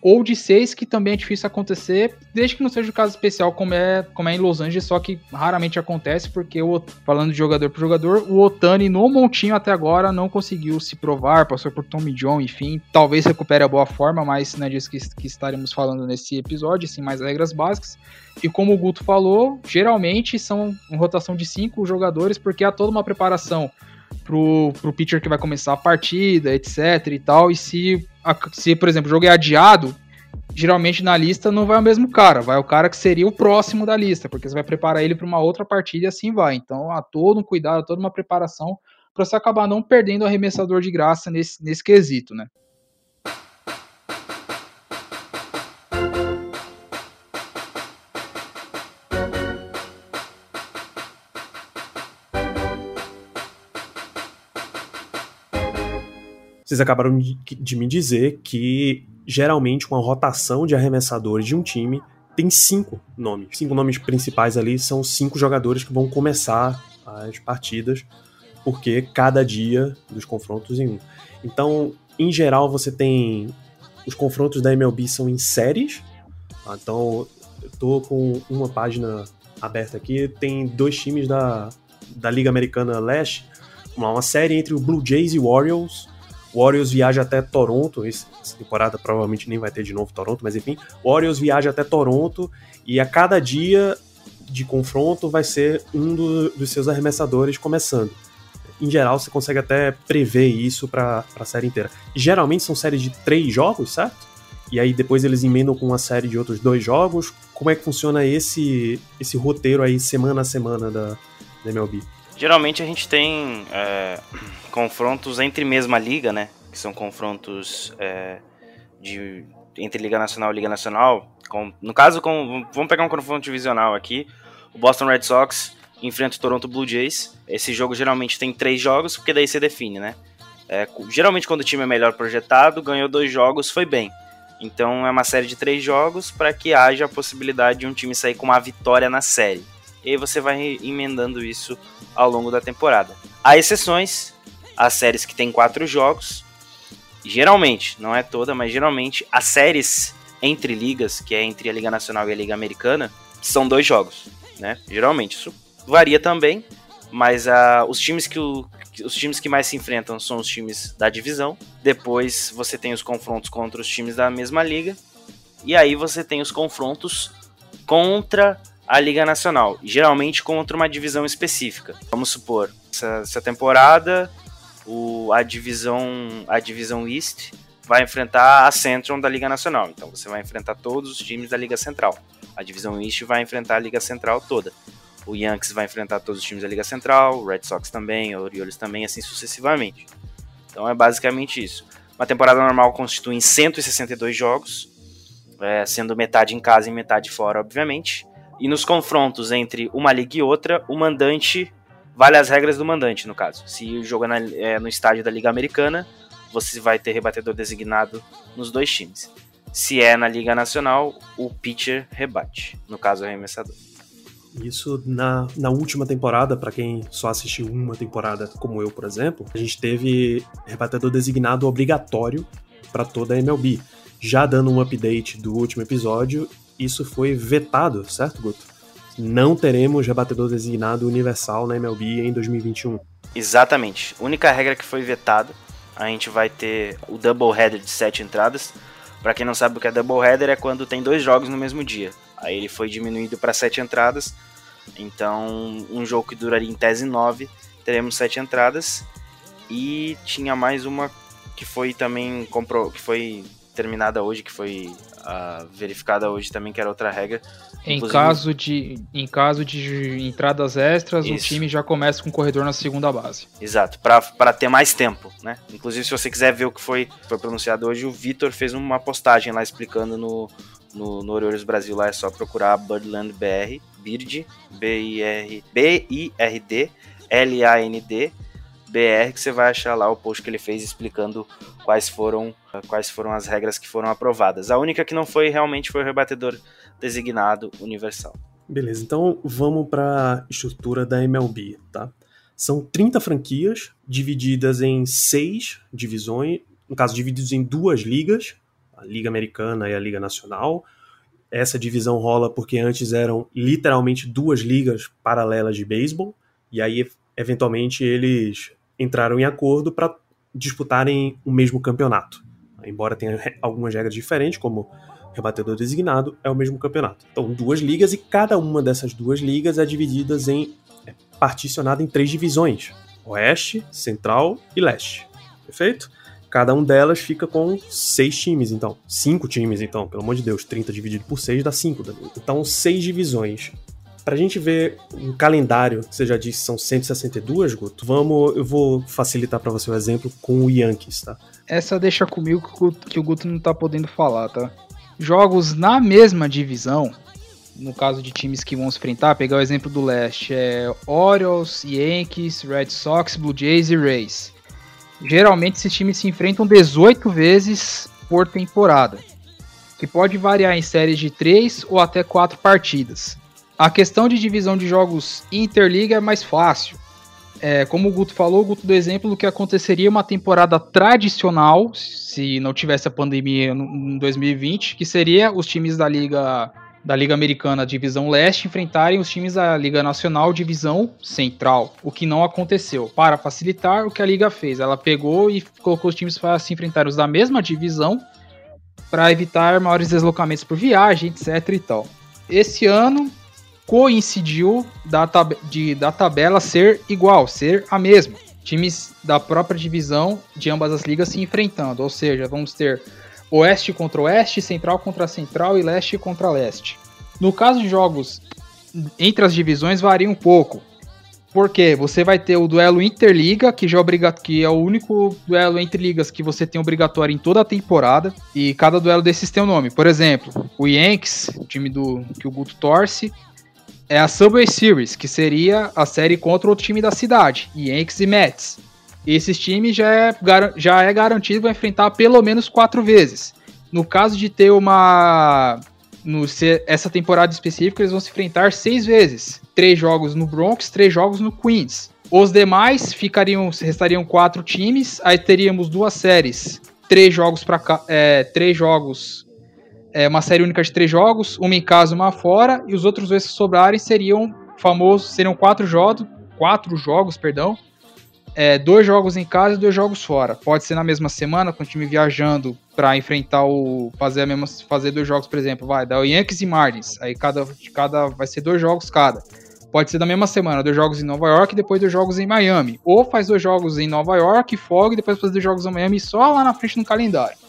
S4: ou de seis, que também é difícil acontecer, desde que não seja o caso especial, como é, como é em Los Angeles, só que raramente acontece, porque, o, falando de jogador por jogador, o Otani no montinho até agora não conseguiu se provar, passou por Tommy John, enfim, talvez recupere a boa forma, mas não é disso que, que estaremos falando nesse episódio, sim, mais regras básicas. E como o Guto falou, geralmente são uma rotação de cinco jogadores, porque há toda uma preparação pro, pro pitcher que vai começar a partida, etc e tal. E se, se, por exemplo, o jogo é adiado, geralmente na lista não vai o mesmo cara, vai o cara que seria o próximo da lista, porque você vai preparar ele para uma outra partida e assim vai. Então há todo um cuidado, toda uma preparação para você acabar não perdendo o arremessador de graça nesse, nesse quesito, né?
S2: Vocês acabaram de me dizer que geralmente com a rotação de arremessadores de um time tem cinco nomes. Cinco nomes principais ali são cinco jogadores que vão começar as partidas, porque cada dia dos confrontos em um. Então, em geral, você tem os confrontos da MLB são em séries. Tá? Então, eu tô com uma página aberta aqui, tem dois times da, da Liga Americana Leste. Uma série entre o Blue Jays e Orioles o Orioles viaja até Toronto, essa temporada provavelmente nem vai ter de novo Toronto, mas enfim, o Orioles viaja até Toronto e a cada dia de confronto vai ser um do, dos seus arremessadores começando. Em geral, você consegue até prever isso para a série inteira. Geralmente são séries de três jogos, certo? E aí depois eles emendam com uma série de outros dois jogos. Como é que funciona esse, esse roteiro aí semana a semana da, da MLB?
S3: Geralmente a gente tem é, confrontos entre mesma liga, né? Que são confrontos é, de, entre Liga Nacional e Liga Nacional. Com, no caso, com, vamos pegar um confronto divisional aqui. O Boston Red Sox enfrenta o Toronto Blue Jays. Esse jogo geralmente tem três jogos, porque daí você define, né? É, geralmente quando o time é melhor projetado, ganhou dois jogos, foi bem. Então é uma série de três jogos para que haja a possibilidade de um time sair com uma vitória na série e você vai emendando isso ao longo da temporada. Há exceções, as séries que tem quatro jogos, geralmente, não é toda, mas geralmente as séries entre ligas, que é entre a Liga Nacional e a Liga Americana, são dois jogos, né? Geralmente isso varia também, mas uh, os times que o, os times que mais se enfrentam são os times da divisão. Depois você tem os confrontos contra os times da mesma liga. E aí você tem os confrontos contra a Liga Nacional, geralmente contra uma divisão específica. Vamos supor, essa, essa temporada o, a divisão a divisão East vai enfrentar a Central da Liga Nacional. Então você vai enfrentar todos os times da Liga Central. A divisão East vai enfrentar a Liga Central toda. O Yankees vai enfrentar todos os times da Liga Central, o Red Sox também, o Orioles também, assim sucessivamente. Então é basicamente isso. Uma temporada normal constitui 162 jogos, é, sendo metade em casa e metade fora, obviamente. E nos confrontos entre uma liga e outra, o mandante vale as regras do mandante, no caso. Se é, na, é no estádio da Liga Americana, você vai ter rebatedor designado nos dois times. Se é na Liga Nacional, o pitcher rebate, no caso, o arremessador.
S2: Isso na, na última temporada, para quem só assistiu uma temporada, como eu, por exemplo, a gente teve rebatedor designado obrigatório para toda a MLB. Já dando um update do último episódio, isso foi vetado, certo, Guto? Não teremos rebatedor designado universal na MLB em 2021.
S3: Exatamente. Única regra que foi vetada, a gente vai ter o double header de sete entradas. Para quem não sabe o que é double header, é quando tem dois jogos no mesmo dia. Aí ele foi diminuído para sete entradas. Então, um jogo que duraria em tese nove, teremos sete entradas. E tinha mais uma que foi também compro... que foi terminada hoje, que foi uh, verificada hoje também, que era outra regra.
S4: Em caso, de, em caso de entradas extras, Isso. o time já começa com o corredor na segunda base.
S3: Exato, para ter mais tempo, né? Inclusive, se você quiser ver o que foi, foi pronunciado hoje, o Vitor fez uma postagem lá explicando no, no, no Orioles Brasil, lá é só procurar Birdland BR, Bird, B-I-R, B-I-R-D, L-A-N-D, BR, que você vai achar lá o post que ele fez explicando quais foram, quais foram as regras que foram aprovadas. A única que não foi realmente foi o rebatedor designado universal.
S2: Beleza, então vamos para a estrutura da MLB, tá? São 30 franquias divididas em seis divisões, no caso divididos em duas ligas, a Liga Americana e a Liga Nacional. Essa divisão rola porque antes eram literalmente duas ligas paralelas de beisebol, e aí, eventualmente, eles entraram em acordo para disputarem o mesmo campeonato. Embora tenha algumas regras diferentes, como rebatedor designado, é o mesmo campeonato. Então, duas ligas e cada uma dessas duas ligas é dividida em é particionada em três divisões: Oeste, Central e Leste. Perfeito? Cada um delas fica com seis times, então. Cinco times, então. Pelo amor de Deus, 30 dividido por seis dá cinco. Então, seis divisões. Pra gente ver um calendário, que você já disse são 162, Guto, vamos, eu vou facilitar para você o exemplo com o Yankees, tá?
S4: Essa deixa comigo que o Guto não tá podendo falar, tá? Jogos na mesma divisão, no caso de times que vão se enfrentar, pegar o exemplo do leste, é Orioles, Yankees, Red Sox, Blue Jays e Rays. Geralmente esses times se enfrentam 18 vezes por temporada, que pode variar em séries de 3 ou até 4 partidas. A questão de divisão de jogos interliga é mais fácil. É, como o Guto falou, o Guto do exemplo do que aconteceria uma temporada tradicional, se não tivesse a pandemia em 2020, que seria os times da Liga da Liga Americana Divisão Leste enfrentarem os times da Liga Nacional Divisão Central, o que não aconteceu. Para facilitar, o que a Liga fez? Ela pegou e colocou os times para se enfrentar os da mesma divisão para evitar maiores deslocamentos por viagem, etc e tal. Esse ano, coincidiu da, tab de, da tabela ser igual, ser a mesma. Times da própria divisão de ambas as ligas se enfrentando, ou seja, vamos ter Oeste contra Oeste, Central contra Central e Leste contra Leste. No caso de jogos entre as divisões varia um pouco. Porque você vai ter o duelo Interliga, que já obriga que é o único duelo entre ligas que você tem obrigatório em toda a temporada. E cada duelo desses tem um nome. Por exemplo, o Yankees, time do que o Guto torce, é a Subway Series, que seria a série contra o time da cidade, Yankees e Mets. Esses times já é, já é garantido vai enfrentar pelo menos quatro vezes. No caso de ter uma. No, essa temporada específica, eles vão se enfrentar seis vezes. Três jogos no Bronx, três jogos no Queens. Os demais ficariam, restariam quatro times. Aí teríamos duas séries. Três jogos para é, três jogos é uma série única de três jogos, uma em casa, uma fora, e os outros dois que sobrarem seriam famosos, seriam quatro jogos, quatro jogos, perdão, é, dois jogos em casa e dois jogos fora. Pode ser na mesma semana, com o time viajando para enfrentar o fazer a mesma, fazer dois jogos, por exemplo, vai dar o Yankees e Marlins, aí cada cada vai ser dois jogos cada. Pode ser na mesma semana, dois jogos em Nova York e depois dois jogos em Miami. Ou faz dois jogos em Nova York, folga e depois faz dois jogos em Miami só lá na frente no calendário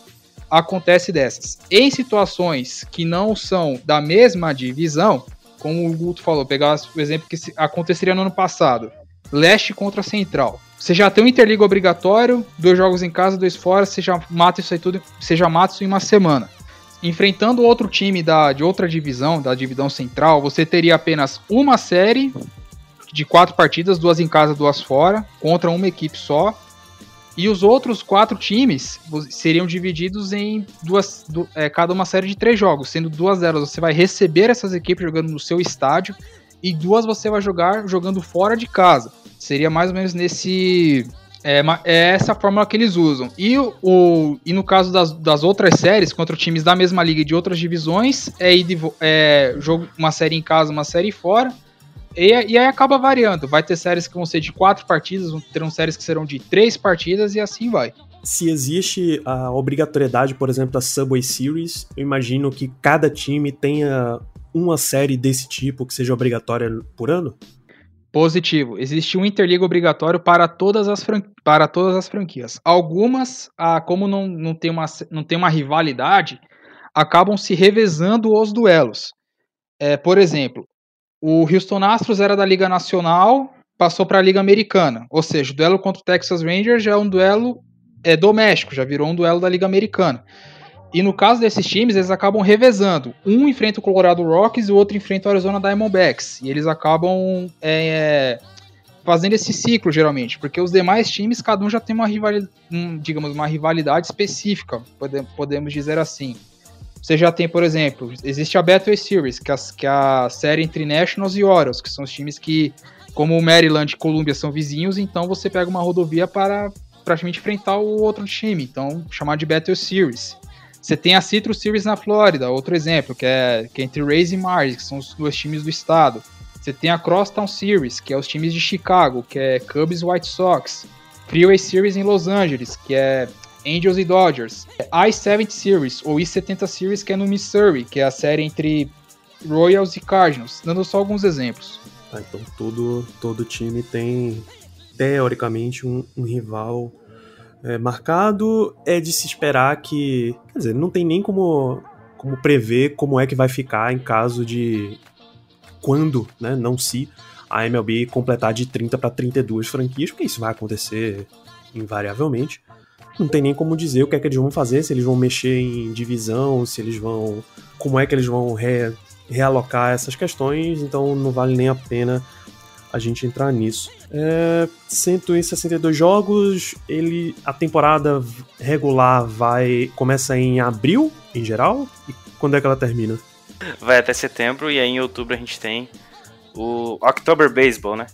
S4: acontece dessas. Em situações que não são da mesma divisão, como o Guto falou, pegar o exemplo que aconteceria no ano passado, leste contra central. Você já tem um interliga obrigatório, dois jogos em casa, dois fora, você já mata isso aí tudo, você já mata isso em uma semana. Enfrentando outro time da, de outra divisão, da divisão central, você teria apenas uma série de quatro partidas, duas em casa, duas fora, contra uma equipe só. E os outros quatro times seriam divididos em duas, du, é, cada uma série de três jogos, sendo duas delas você vai receber essas equipes jogando no seu estádio e duas você vai jogar jogando fora de casa. Seria mais ou menos nesse é, é essa fórmula que eles usam. E, o, e no caso das, das outras séries, contra times da mesma liga e de outras divisões, é, é jogo, uma série em casa, uma série fora. E, e, aí acaba variando. Vai ter séries que vão ser de quatro partidas, terão séries que serão de três partidas e assim vai.
S2: Se existe a obrigatoriedade, por exemplo, da Subway Series, eu imagino que cada time tenha uma série desse tipo que seja obrigatória por ano?
S4: Positivo. Existe um interliga obrigatório para todas as, para todas as franquias. Algumas, ah, como não, não, tem uma, não tem uma rivalidade, acabam se revezando os duelos. É, por exemplo, o Houston Astros era da Liga Nacional, passou para a Liga Americana. Ou seja, o duelo contra o Texas Rangers já é um duelo é, doméstico, já virou um duelo da Liga Americana. E no caso desses times, eles acabam revezando. Um enfrenta o Colorado Rockies e o outro enfrenta o Arizona Diamondbacks. E eles acabam é, fazendo esse ciclo, geralmente. Porque os demais times, cada um já tem uma rivalidade, digamos, uma rivalidade específica, podemos dizer assim. Você já tem, por exemplo, existe a Betway Series, que é a, que é a série entre Nationals e Orioles, que são os times que, como Maryland e Columbia são vizinhos, então você pega uma rodovia para praticamente enfrentar o outro time, então chamar de Battle Series. Você tem a Citrus Series na Flórida, outro exemplo, que é, que é entre Rays e Mars, que são os dois times do estado. Você tem a Crosstown Series, que é os times de Chicago, que é Cubs e White Sox. Freeway Series em Los Angeles, que é Angels e Dodgers. I-70 Series, ou I-70 Series, que é no Missouri, que é a série entre Royals e Cardinals, dando só alguns exemplos.
S2: Tá, então todo, todo time tem, teoricamente, um, um rival é, marcado. É de se esperar que. Quer dizer, não tem nem como, como prever como é que vai ficar em caso de. Quando, né? Não se a MLB completar de 30 para 32 franquias, porque isso vai acontecer invariavelmente. Não tem nem como dizer o que é que eles vão fazer, se eles vão mexer em divisão, se eles vão. como é que eles vão re, realocar essas questões, então não vale nem a pena a gente entrar nisso. É, 162 jogos, ele a temporada regular vai começa em abril, em geral, e quando é que ela termina?
S3: Vai até setembro e aí em outubro a gente tem o October Baseball, né?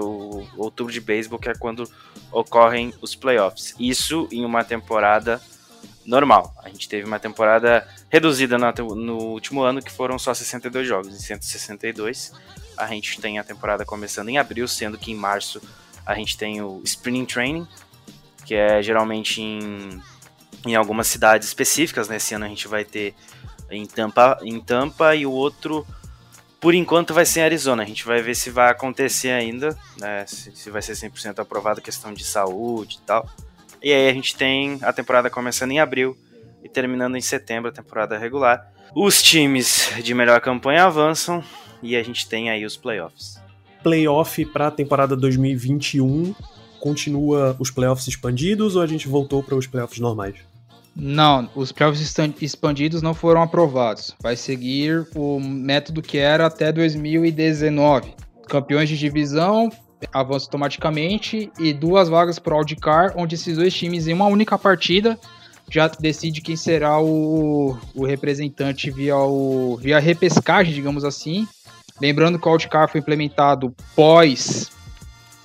S3: O outubro de beisebol, que é quando ocorrem os playoffs. Isso em uma temporada normal. A gente teve uma temporada reduzida no último ano, que foram só 62 jogos, em 162. A gente tem a temporada começando em abril, sendo que em março a gente tem o Spring Training, que é geralmente em, em algumas cidades específicas. Nesse né? ano a gente vai ter em Tampa, em Tampa e o outro, por enquanto, vai ser em Arizona. A gente vai ver se vai acontecer ainda, né? se, se vai ser 100% aprovado, questão de saúde e tal. E aí a gente tem a temporada começando em abril e terminando em setembro, a temporada regular. Os times de melhor campanha avançam e a gente tem aí os playoffs.
S2: Playoff para a temporada 2021 continua os playoffs expandidos ou a gente voltou para os playoffs normais?
S4: Não, os playoffs expandidos não foram aprovados. Vai seguir o método que era até 2019. Campeões de divisão avança automaticamente e duas vagas para o Wildcard, onde esses dois times em uma única partida já decide quem será o, o representante via, o, via repescagem, digamos assim. Lembrando que o Wildcard foi implementado pós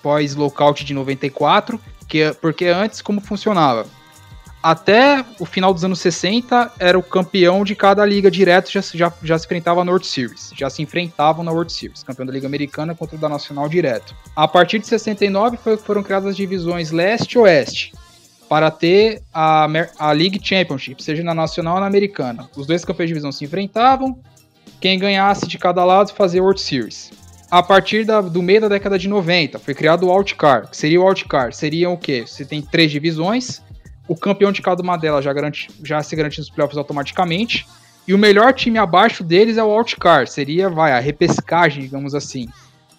S4: pós lockout de 94, que, porque antes como funcionava? Até o final dos anos 60, era o campeão de cada liga direto, já, já, já se enfrentava na World Series. Já se enfrentavam na World Series. Campeão da Liga Americana contra o da Nacional direto. A partir de 69 foi, foram criadas as divisões leste e oeste. Para ter a, a League Championship, seja na Nacional ou na Americana. Os dois campeões de divisão se enfrentavam. Quem ganhasse de cada lado fazia World Series. A partir da, do meio da década de 90, foi criado o Outcard. Que seria o Outcard? Seriam o quê? Você tem três divisões o campeão de cada uma delas já, garante, já se garante nos playoffs automaticamente. E o melhor time abaixo deles é o Outcard, seria, vai, a repescagem, digamos assim.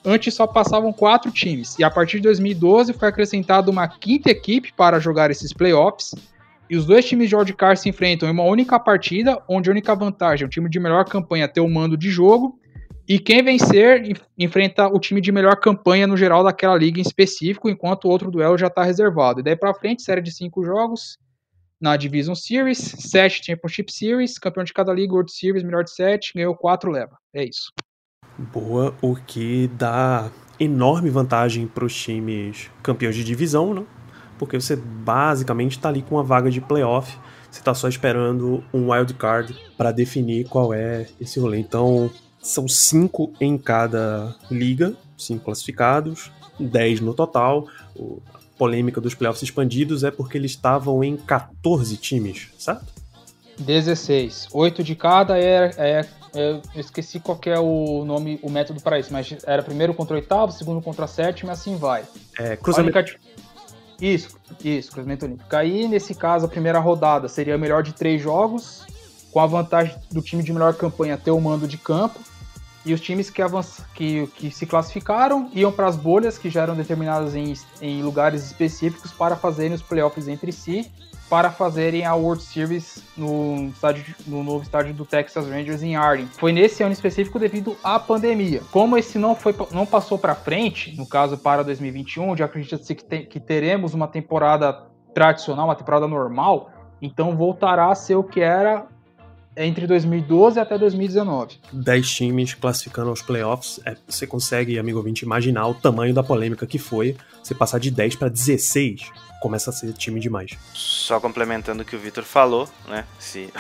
S4: Antes só passavam quatro times, e a partir de 2012 foi acrescentada uma quinta equipe para jogar esses playoffs. E os dois times de Wildcard se enfrentam em uma única partida, onde a única vantagem é o time de melhor campanha ter o mando de jogo, e quem vencer enfrenta o time de melhor campanha no geral daquela liga em específico, enquanto o outro duelo já está reservado. E daí para frente, série de cinco jogos na Division Series, sete Championship Series, campeão de cada liga, World Series, melhor de sete, ganhou quatro, leva. É isso.
S2: Boa, o que dá enorme vantagem para os times campeões de divisão, né? Porque você basicamente está ali com uma vaga de playoff. Você está só esperando um wild card para definir qual é esse rolê. Então, são cinco em cada liga, cinco classificados, dez no total. A polêmica dos playoffs expandidos é porque eles estavam em 14 times, certo?
S4: 16. Oito de cada é, é, é, Eu esqueci qual é o nome, o método para isso, mas era primeiro contra oitavo, segundo contra sétimo e assim vai.
S2: É, cruzamento. Única...
S4: Isso, isso, cruzamento olímpico. Aí, nesse caso, a primeira rodada seria melhor de três jogos, com a vantagem do time de melhor campanha ter o mando de campo e os times que, avanç... que, que se classificaram iam para as bolhas que já eram determinadas em, em lugares específicos para fazerem os playoffs entre si, para fazerem a World Series no, estádio, no novo estádio do Texas Rangers em Arlington. Foi nesse ano específico devido à pandemia. Como esse não, foi, não passou para frente, no caso para 2021, onde acredita-se que, te, que teremos uma temporada tradicional, uma temporada normal, então voltará a ser o que era entre 2012 até 2019.
S2: 10 times classificando aos playoffs. É, você consegue, amigo ouvinte, imaginar o tamanho da polêmica que foi você passar de 10 para 16 começa a ser time demais.
S3: Só complementando o que o Vitor falou, né? Se,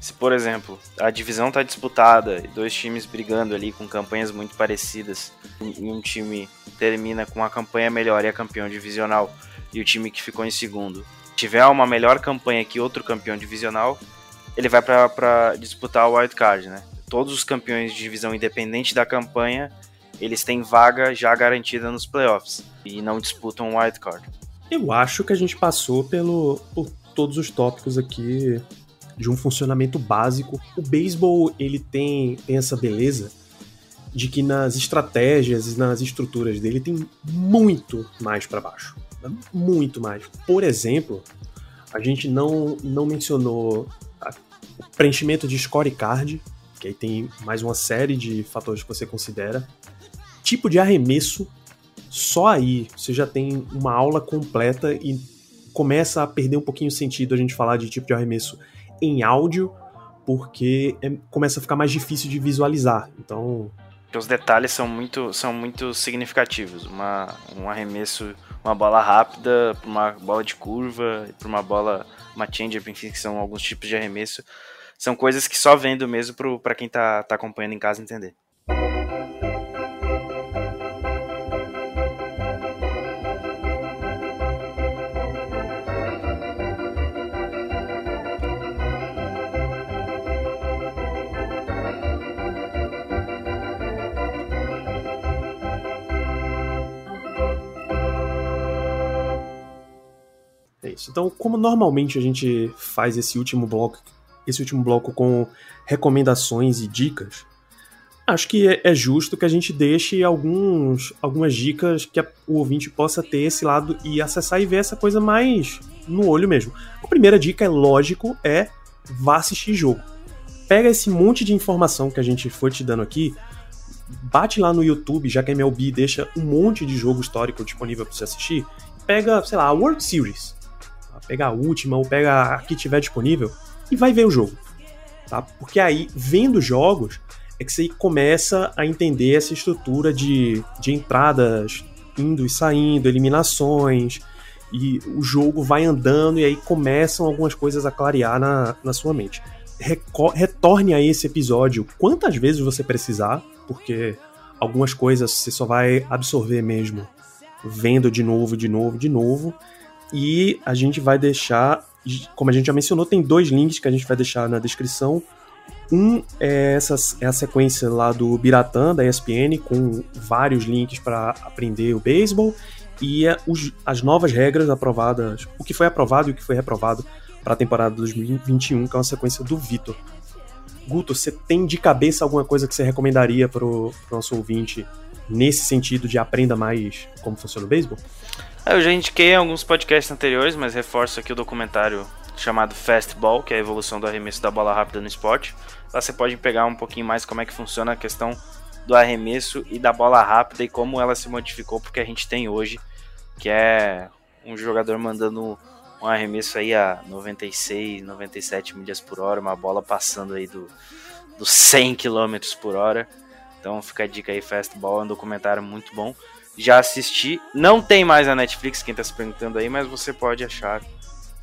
S3: se, por exemplo, a divisão tá disputada e dois times brigando ali com campanhas muito parecidas, e um time termina com uma campanha melhor e é campeão divisional, e o time que ficou em segundo tiver uma melhor campanha que outro campeão divisional, ele vai para disputar o wild card, né? Todos os campeões de divisão, independente da campanha, eles têm vaga já garantida nos playoffs e não disputam o wild card.
S2: Eu acho que a gente passou pelo, por todos os tópicos aqui de um funcionamento básico. O beisebol ele tem, tem essa beleza de que nas estratégias e nas estruturas dele tem muito mais para baixo muito mais. Por exemplo, a gente não, não mencionou preenchimento de scorecard, que aí tem mais uma série de fatores que você considera. Tipo de arremesso, só aí você já tem uma aula completa e começa a perder um pouquinho o sentido a gente falar de tipo de arremesso em áudio, porque é, começa a ficar mais difícil de visualizar. Então.
S3: Os detalhes são muito, são muito significativos. Uma, um arremesso uma bola rápida, uma bola de curva, para uma bola, uma changer, enfim, que são alguns tipos de arremesso. São coisas que só vendo mesmo para quem tá, tá acompanhando em casa entender.
S2: Isso. Então, como normalmente a gente faz esse último bloco, esse último bloco com recomendações e dicas, acho que é, é justo que a gente deixe alguns, algumas dicas que o ouvinte possa ter esse lado e acessar e ver essa coisa mais no olho mesmo. A primeira dica é lógico, é vá assistir jogo. Pega esse monte de informação que a gente foi te dando aqui, bate lá no YouTube, já que a MLB deixa um monte de jogo histórico disponível para você assistir, pega, sei lá, a World Series pega a última ou pega a que tiver disponível e vai ver o jogo. Tá? Porque aí, vendo jogos, é que você começa a entender essa estrutura de, de entradas indo e saindo, eliminações, e o jogo vai andando e aí começam algumas coisas a clarear na, na sua mente. retorne a esse episódio quantas vezes você precisar, porque algumas coisas você só vai absorver mesmo vendo de novo, de novo, de novo. E a gente vai deixar, como a gente já mencionou, tem dois links que a gente vai deixar na descrição. Um é, essa, é a sequência lá do Biratã, da ESPN, com vários links para aprender o beisebol e é os, as novas regras aprovadas, o que foi aprovado e o que foi reprovado para a temporada 2021, que é uma sequência do Vitor. Guto, você tem de cabeça alguma coisa que você recomendaria para o nosso ouvinte nesse sentido de aprenda mais como funciona o beisebol?
S3: Ah, eu já indiquei em alguns podcasts anteriores, mas reforço aqui o documentário chamado Fastball, que é a evolução do arremesso da bola rápida no esporte. Lá você pode pegar um pouquinho mais como é que funciona a questão do arremesso e da bola rápida e como ela se modificou porque a gente tem hoje, que é um jogador mandando um arremesso aí a 96, 97 milhas por hora, uma bola passando aí do, dos 100 km por hora. Então fica a dica aí, Fastball, é um documentário muito bom já assisti. Não tem mais na Netflix, quem tá se perguntando aí, mas você pode achar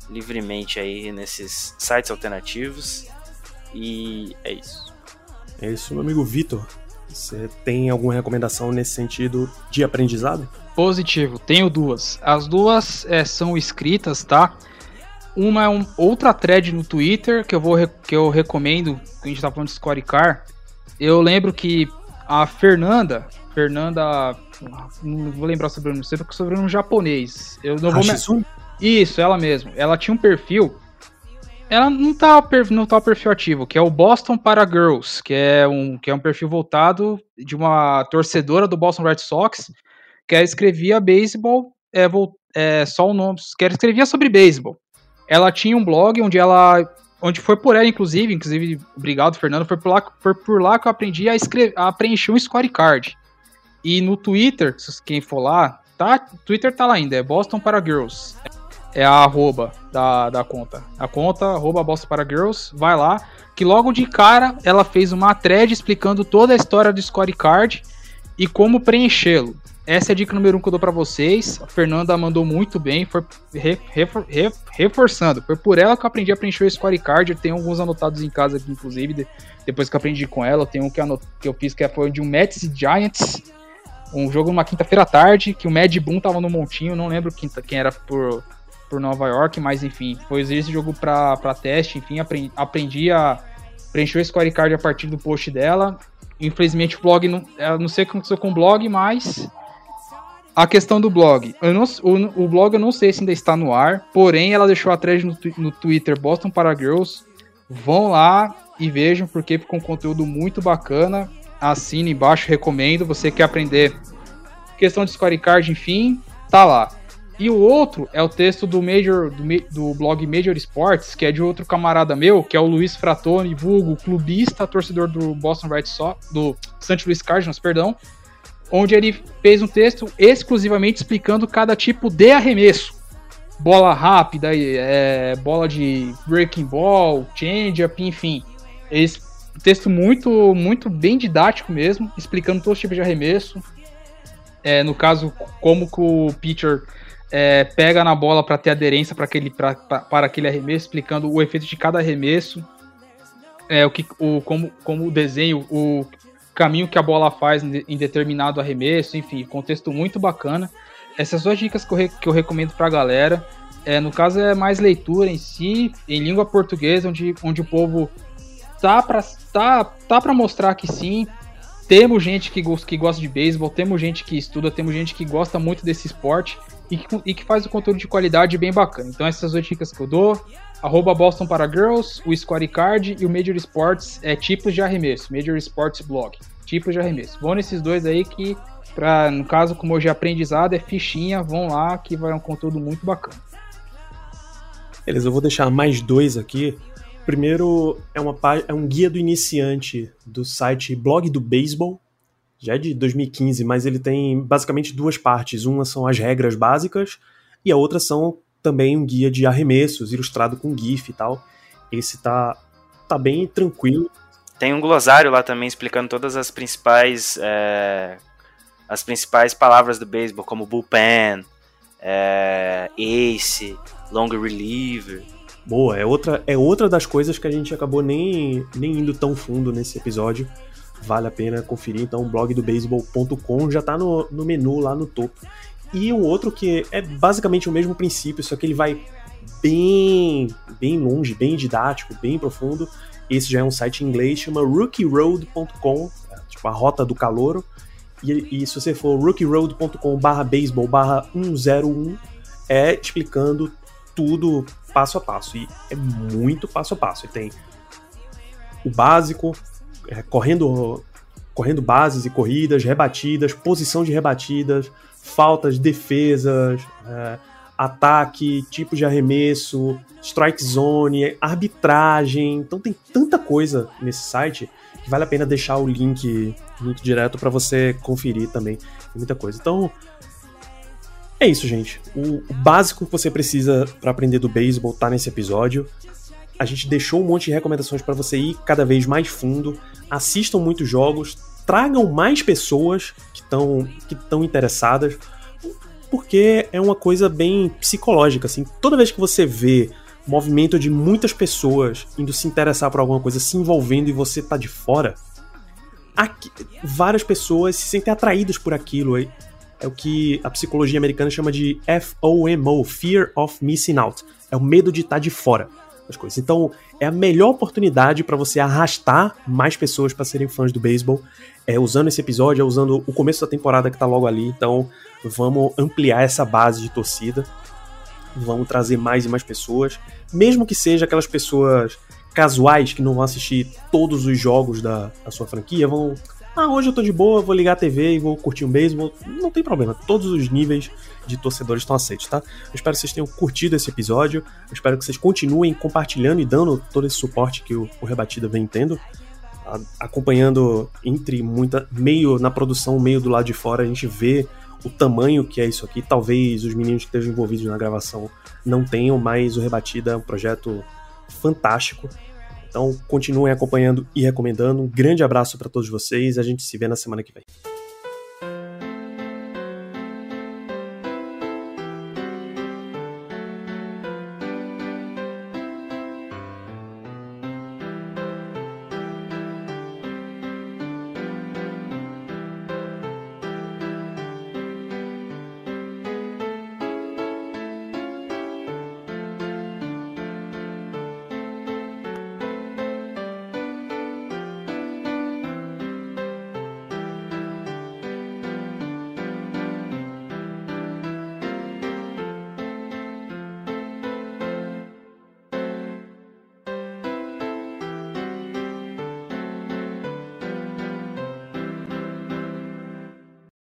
S3: livremente aí nesses sites alternativos. E é isso.
S2: É isso, meu amigo Vitor. Você tem alguma recomendação nesse sentido de aprendizado?
S4: Positivo, tenho duas. As duas é, são escritas, tá? Uma é um, outra thread no Twitter que eu vou que eu recomendo, que a gente tá falando de Scorecar. Eu lembro que a Fernanda, Fernanda não vou lembrar o sobrenome, sei porque o sobrenome japonês. Eu não vou me... Isso, ela mesmo. Ela tinha um perfil. Ela não tá, não tá perfil ativo, que é o Boston para Girls, que é um, que é um perfil voltado de uma torcedora do Boston Red Sox, que ela escrevia beisebol, é, é, só o nome, que ela escrevia sobre beisebol. Ela tinha um blog onde ela onde foi por ela, inclusive, inclusive, obrigado, Fernando, foi por lá, foi por lá que eu aprendi a, escrever, a preencher um scorecard. E no Twitter, quem for lá, tá? Twitter tá lá ainda, é Boston para Girls. É a arroba da, da conta. A conta, arroba Boston para Girls, vai lá. Que logo de cara ela fez uma thread explicando toda a história do scorecard e como preenchê-lo. essa é a dica número um que eu dou pra vocês. A Fernanda mandou muito bem, foi re, re, reforçando. Foi por ela que eu aprendi a preencher o score card. Eu tenho alguns anotados em casa aqui, inclusive, de, depois que eu aprendi com ela. Eu tenho um que, anot, que eu fiz que foi de um Mets e Giants. Um jogo numa quinta-feira à tarde, que o Mad Boom tava no montinho, não lembro quem, quem era por, por Nova York, mas enfim, foi esse jogo pra teste, enfim, aprendi, aprendi a preencher o score card a partir do post dela. Infelizmente o blog não, eu não sei o que aconteceu com o blog, mas a questão do blog. Não, o, o, blog eu não sei se ainda está no ar, porém ela deixou a thread no, no Twitter Boston para Girls. Vão lá e vejam, porque ficou um conteúdo muito bacana. Assine embaixo, recomendo. Você quer aprender questão de scorecard, enfim, tá lá. E o outro é o texto do Major do, do, blog Major Sports, que é de outro camarada meu, que é o Luiz Fratoni, vulgo clubista, torcedor do Boston Red Sox, do St. Louis Cardinals, perdão, onde ele fez um texto exclusivamente explicando cada tipo de arremesso. Bola rápida, é, bola de breaking ball, change-up, enfim. Esse texto muito, muito bem didático mesmo, explicando todos os tipos de arremesso. É, no caso, como que o pitcher é, pega na bola para ter aderência para aquele, para aquele arremesso, explicando o efeito de cada arremesso, é, o que, o, como, como o desenho, o, caminho que a bola faz em determinado arremesso, enfim, contexto muito bacana. Essas duas dicas que eu, re, que eu recomendo para a galera. É, no caso é mais leitura em si, em língua portuguesa, onde, onde o povo tá para tá, tá pra mostrar que sim, temos gente que, que gosta de beisebol, temos gente que estuda, temos gente que gosta muito desse esporte e que, e que faz o conteúdo de qualidade bem bacana. Então essas duas dicas que eu dou, arroba Boston para Girls, o Squad Card e o Major Sports é tipos de arremesso, Major Sports Blog, tipos de arremesso. Vão nesses dois aí que, pra, no caso, como hoje é aprendizado, é fichinha, vão lá que vai um conteúdo muito bacana.
S2: Beleza, eu vou deixar mais dois aqui. Primeiro é, uma, é um guia do iniciante do site Blog do Beisebol, já é de 2015, mas ele tem basicamente duas partes. Uma são as regras básicas e a outra são também um guia de arremessos, ilustrado com GIF e tal. Esse tá, tá bem tranquilo.
S3: Tem um glossário lá também explicando todas as principais é, as principais palavras do beisebol, como bullpen, é, ace, long reliever.
S2: Boa, é outra, é outra das coisas que a gente acabou nem, nem indo tão fundo nesse episódio. Vale a pena conferir, então, o blog do beisebol.com já tá no, no menu lá no topo. E o outro que é basicamente o mesmo princípio, só que ele vai bem, bem longe, bem didático, bem profundo. Esse já é um site em inglês, chama rookieroad.com, tipo a rota do calouro. E, e se você for rookieroad.com barra baseball barra 101, é explicando tudo passo a passo. E é muito passo a passo. E tem o básico, é, correndo, correndo bases e corridas, rebatidas, posição de rebatidas, faltas, defesas, é, ataque, tipo de arremesso, strike zone, arbitragem. Então tem tanta coisa nesse site que vale a pena deixar o link, link direto para você conferir também. Tem muita coisa. Então é isso, gente. O, básico que você precisa para aprender do beisebol tá nesse episódio. A gente deixou um monte de recomendações para você ir cada vez mais fundo. Assistam muitos jogos, tragam mais pessoas que estão que estão interessadas, porque é uma coisa bem psicológica assim. Toda vez que você vê movimento de muitas pessoas indo se interessar por alguma coisa, se envolvendo e você tá de fora, aqui, várias pessoas se sentem atraídas por aquilo. É, o que a psicologia americana chama de FOMO, Fear of Missing Out. É o medo de estar de fora das coisas. Então, é a melhor oportunidade para você arrastar mais pessoas para serem fãs do beisebol é, usando esse episódio, é usando o começo da temporada que tá logo ali. Então, vamos ampliar essa base de torcida. Vamos trazer mais e mais pessoas. Mesmo que seja aquelas pessoas casuais que não vão assistir todos os jogos da, da sua franquia, vão. Ah, hoje eu tô de boa, vou ligar a TV e vou curtir um beisebol. Não tem problema, todos os níveis de torcedores estão aceitos, tá? Eu espero que vocês tenham curtido esse episódio. Eu espero que vocês continuem compartilhando e dando todo esse suporte que o, o Rebatida vem tendo acompanhando entre muita meio na produção, meio do lado de fora, a gente vê o tamanho que é isso aqui. Talvez os meninos que estejam envolvidos na gravação não tenham, mas o Rebatida é um projeto fantástico. Então continuem acompanhando e recomendando. Um grande abraço para todos vocês. A gente se vê na semana que vem.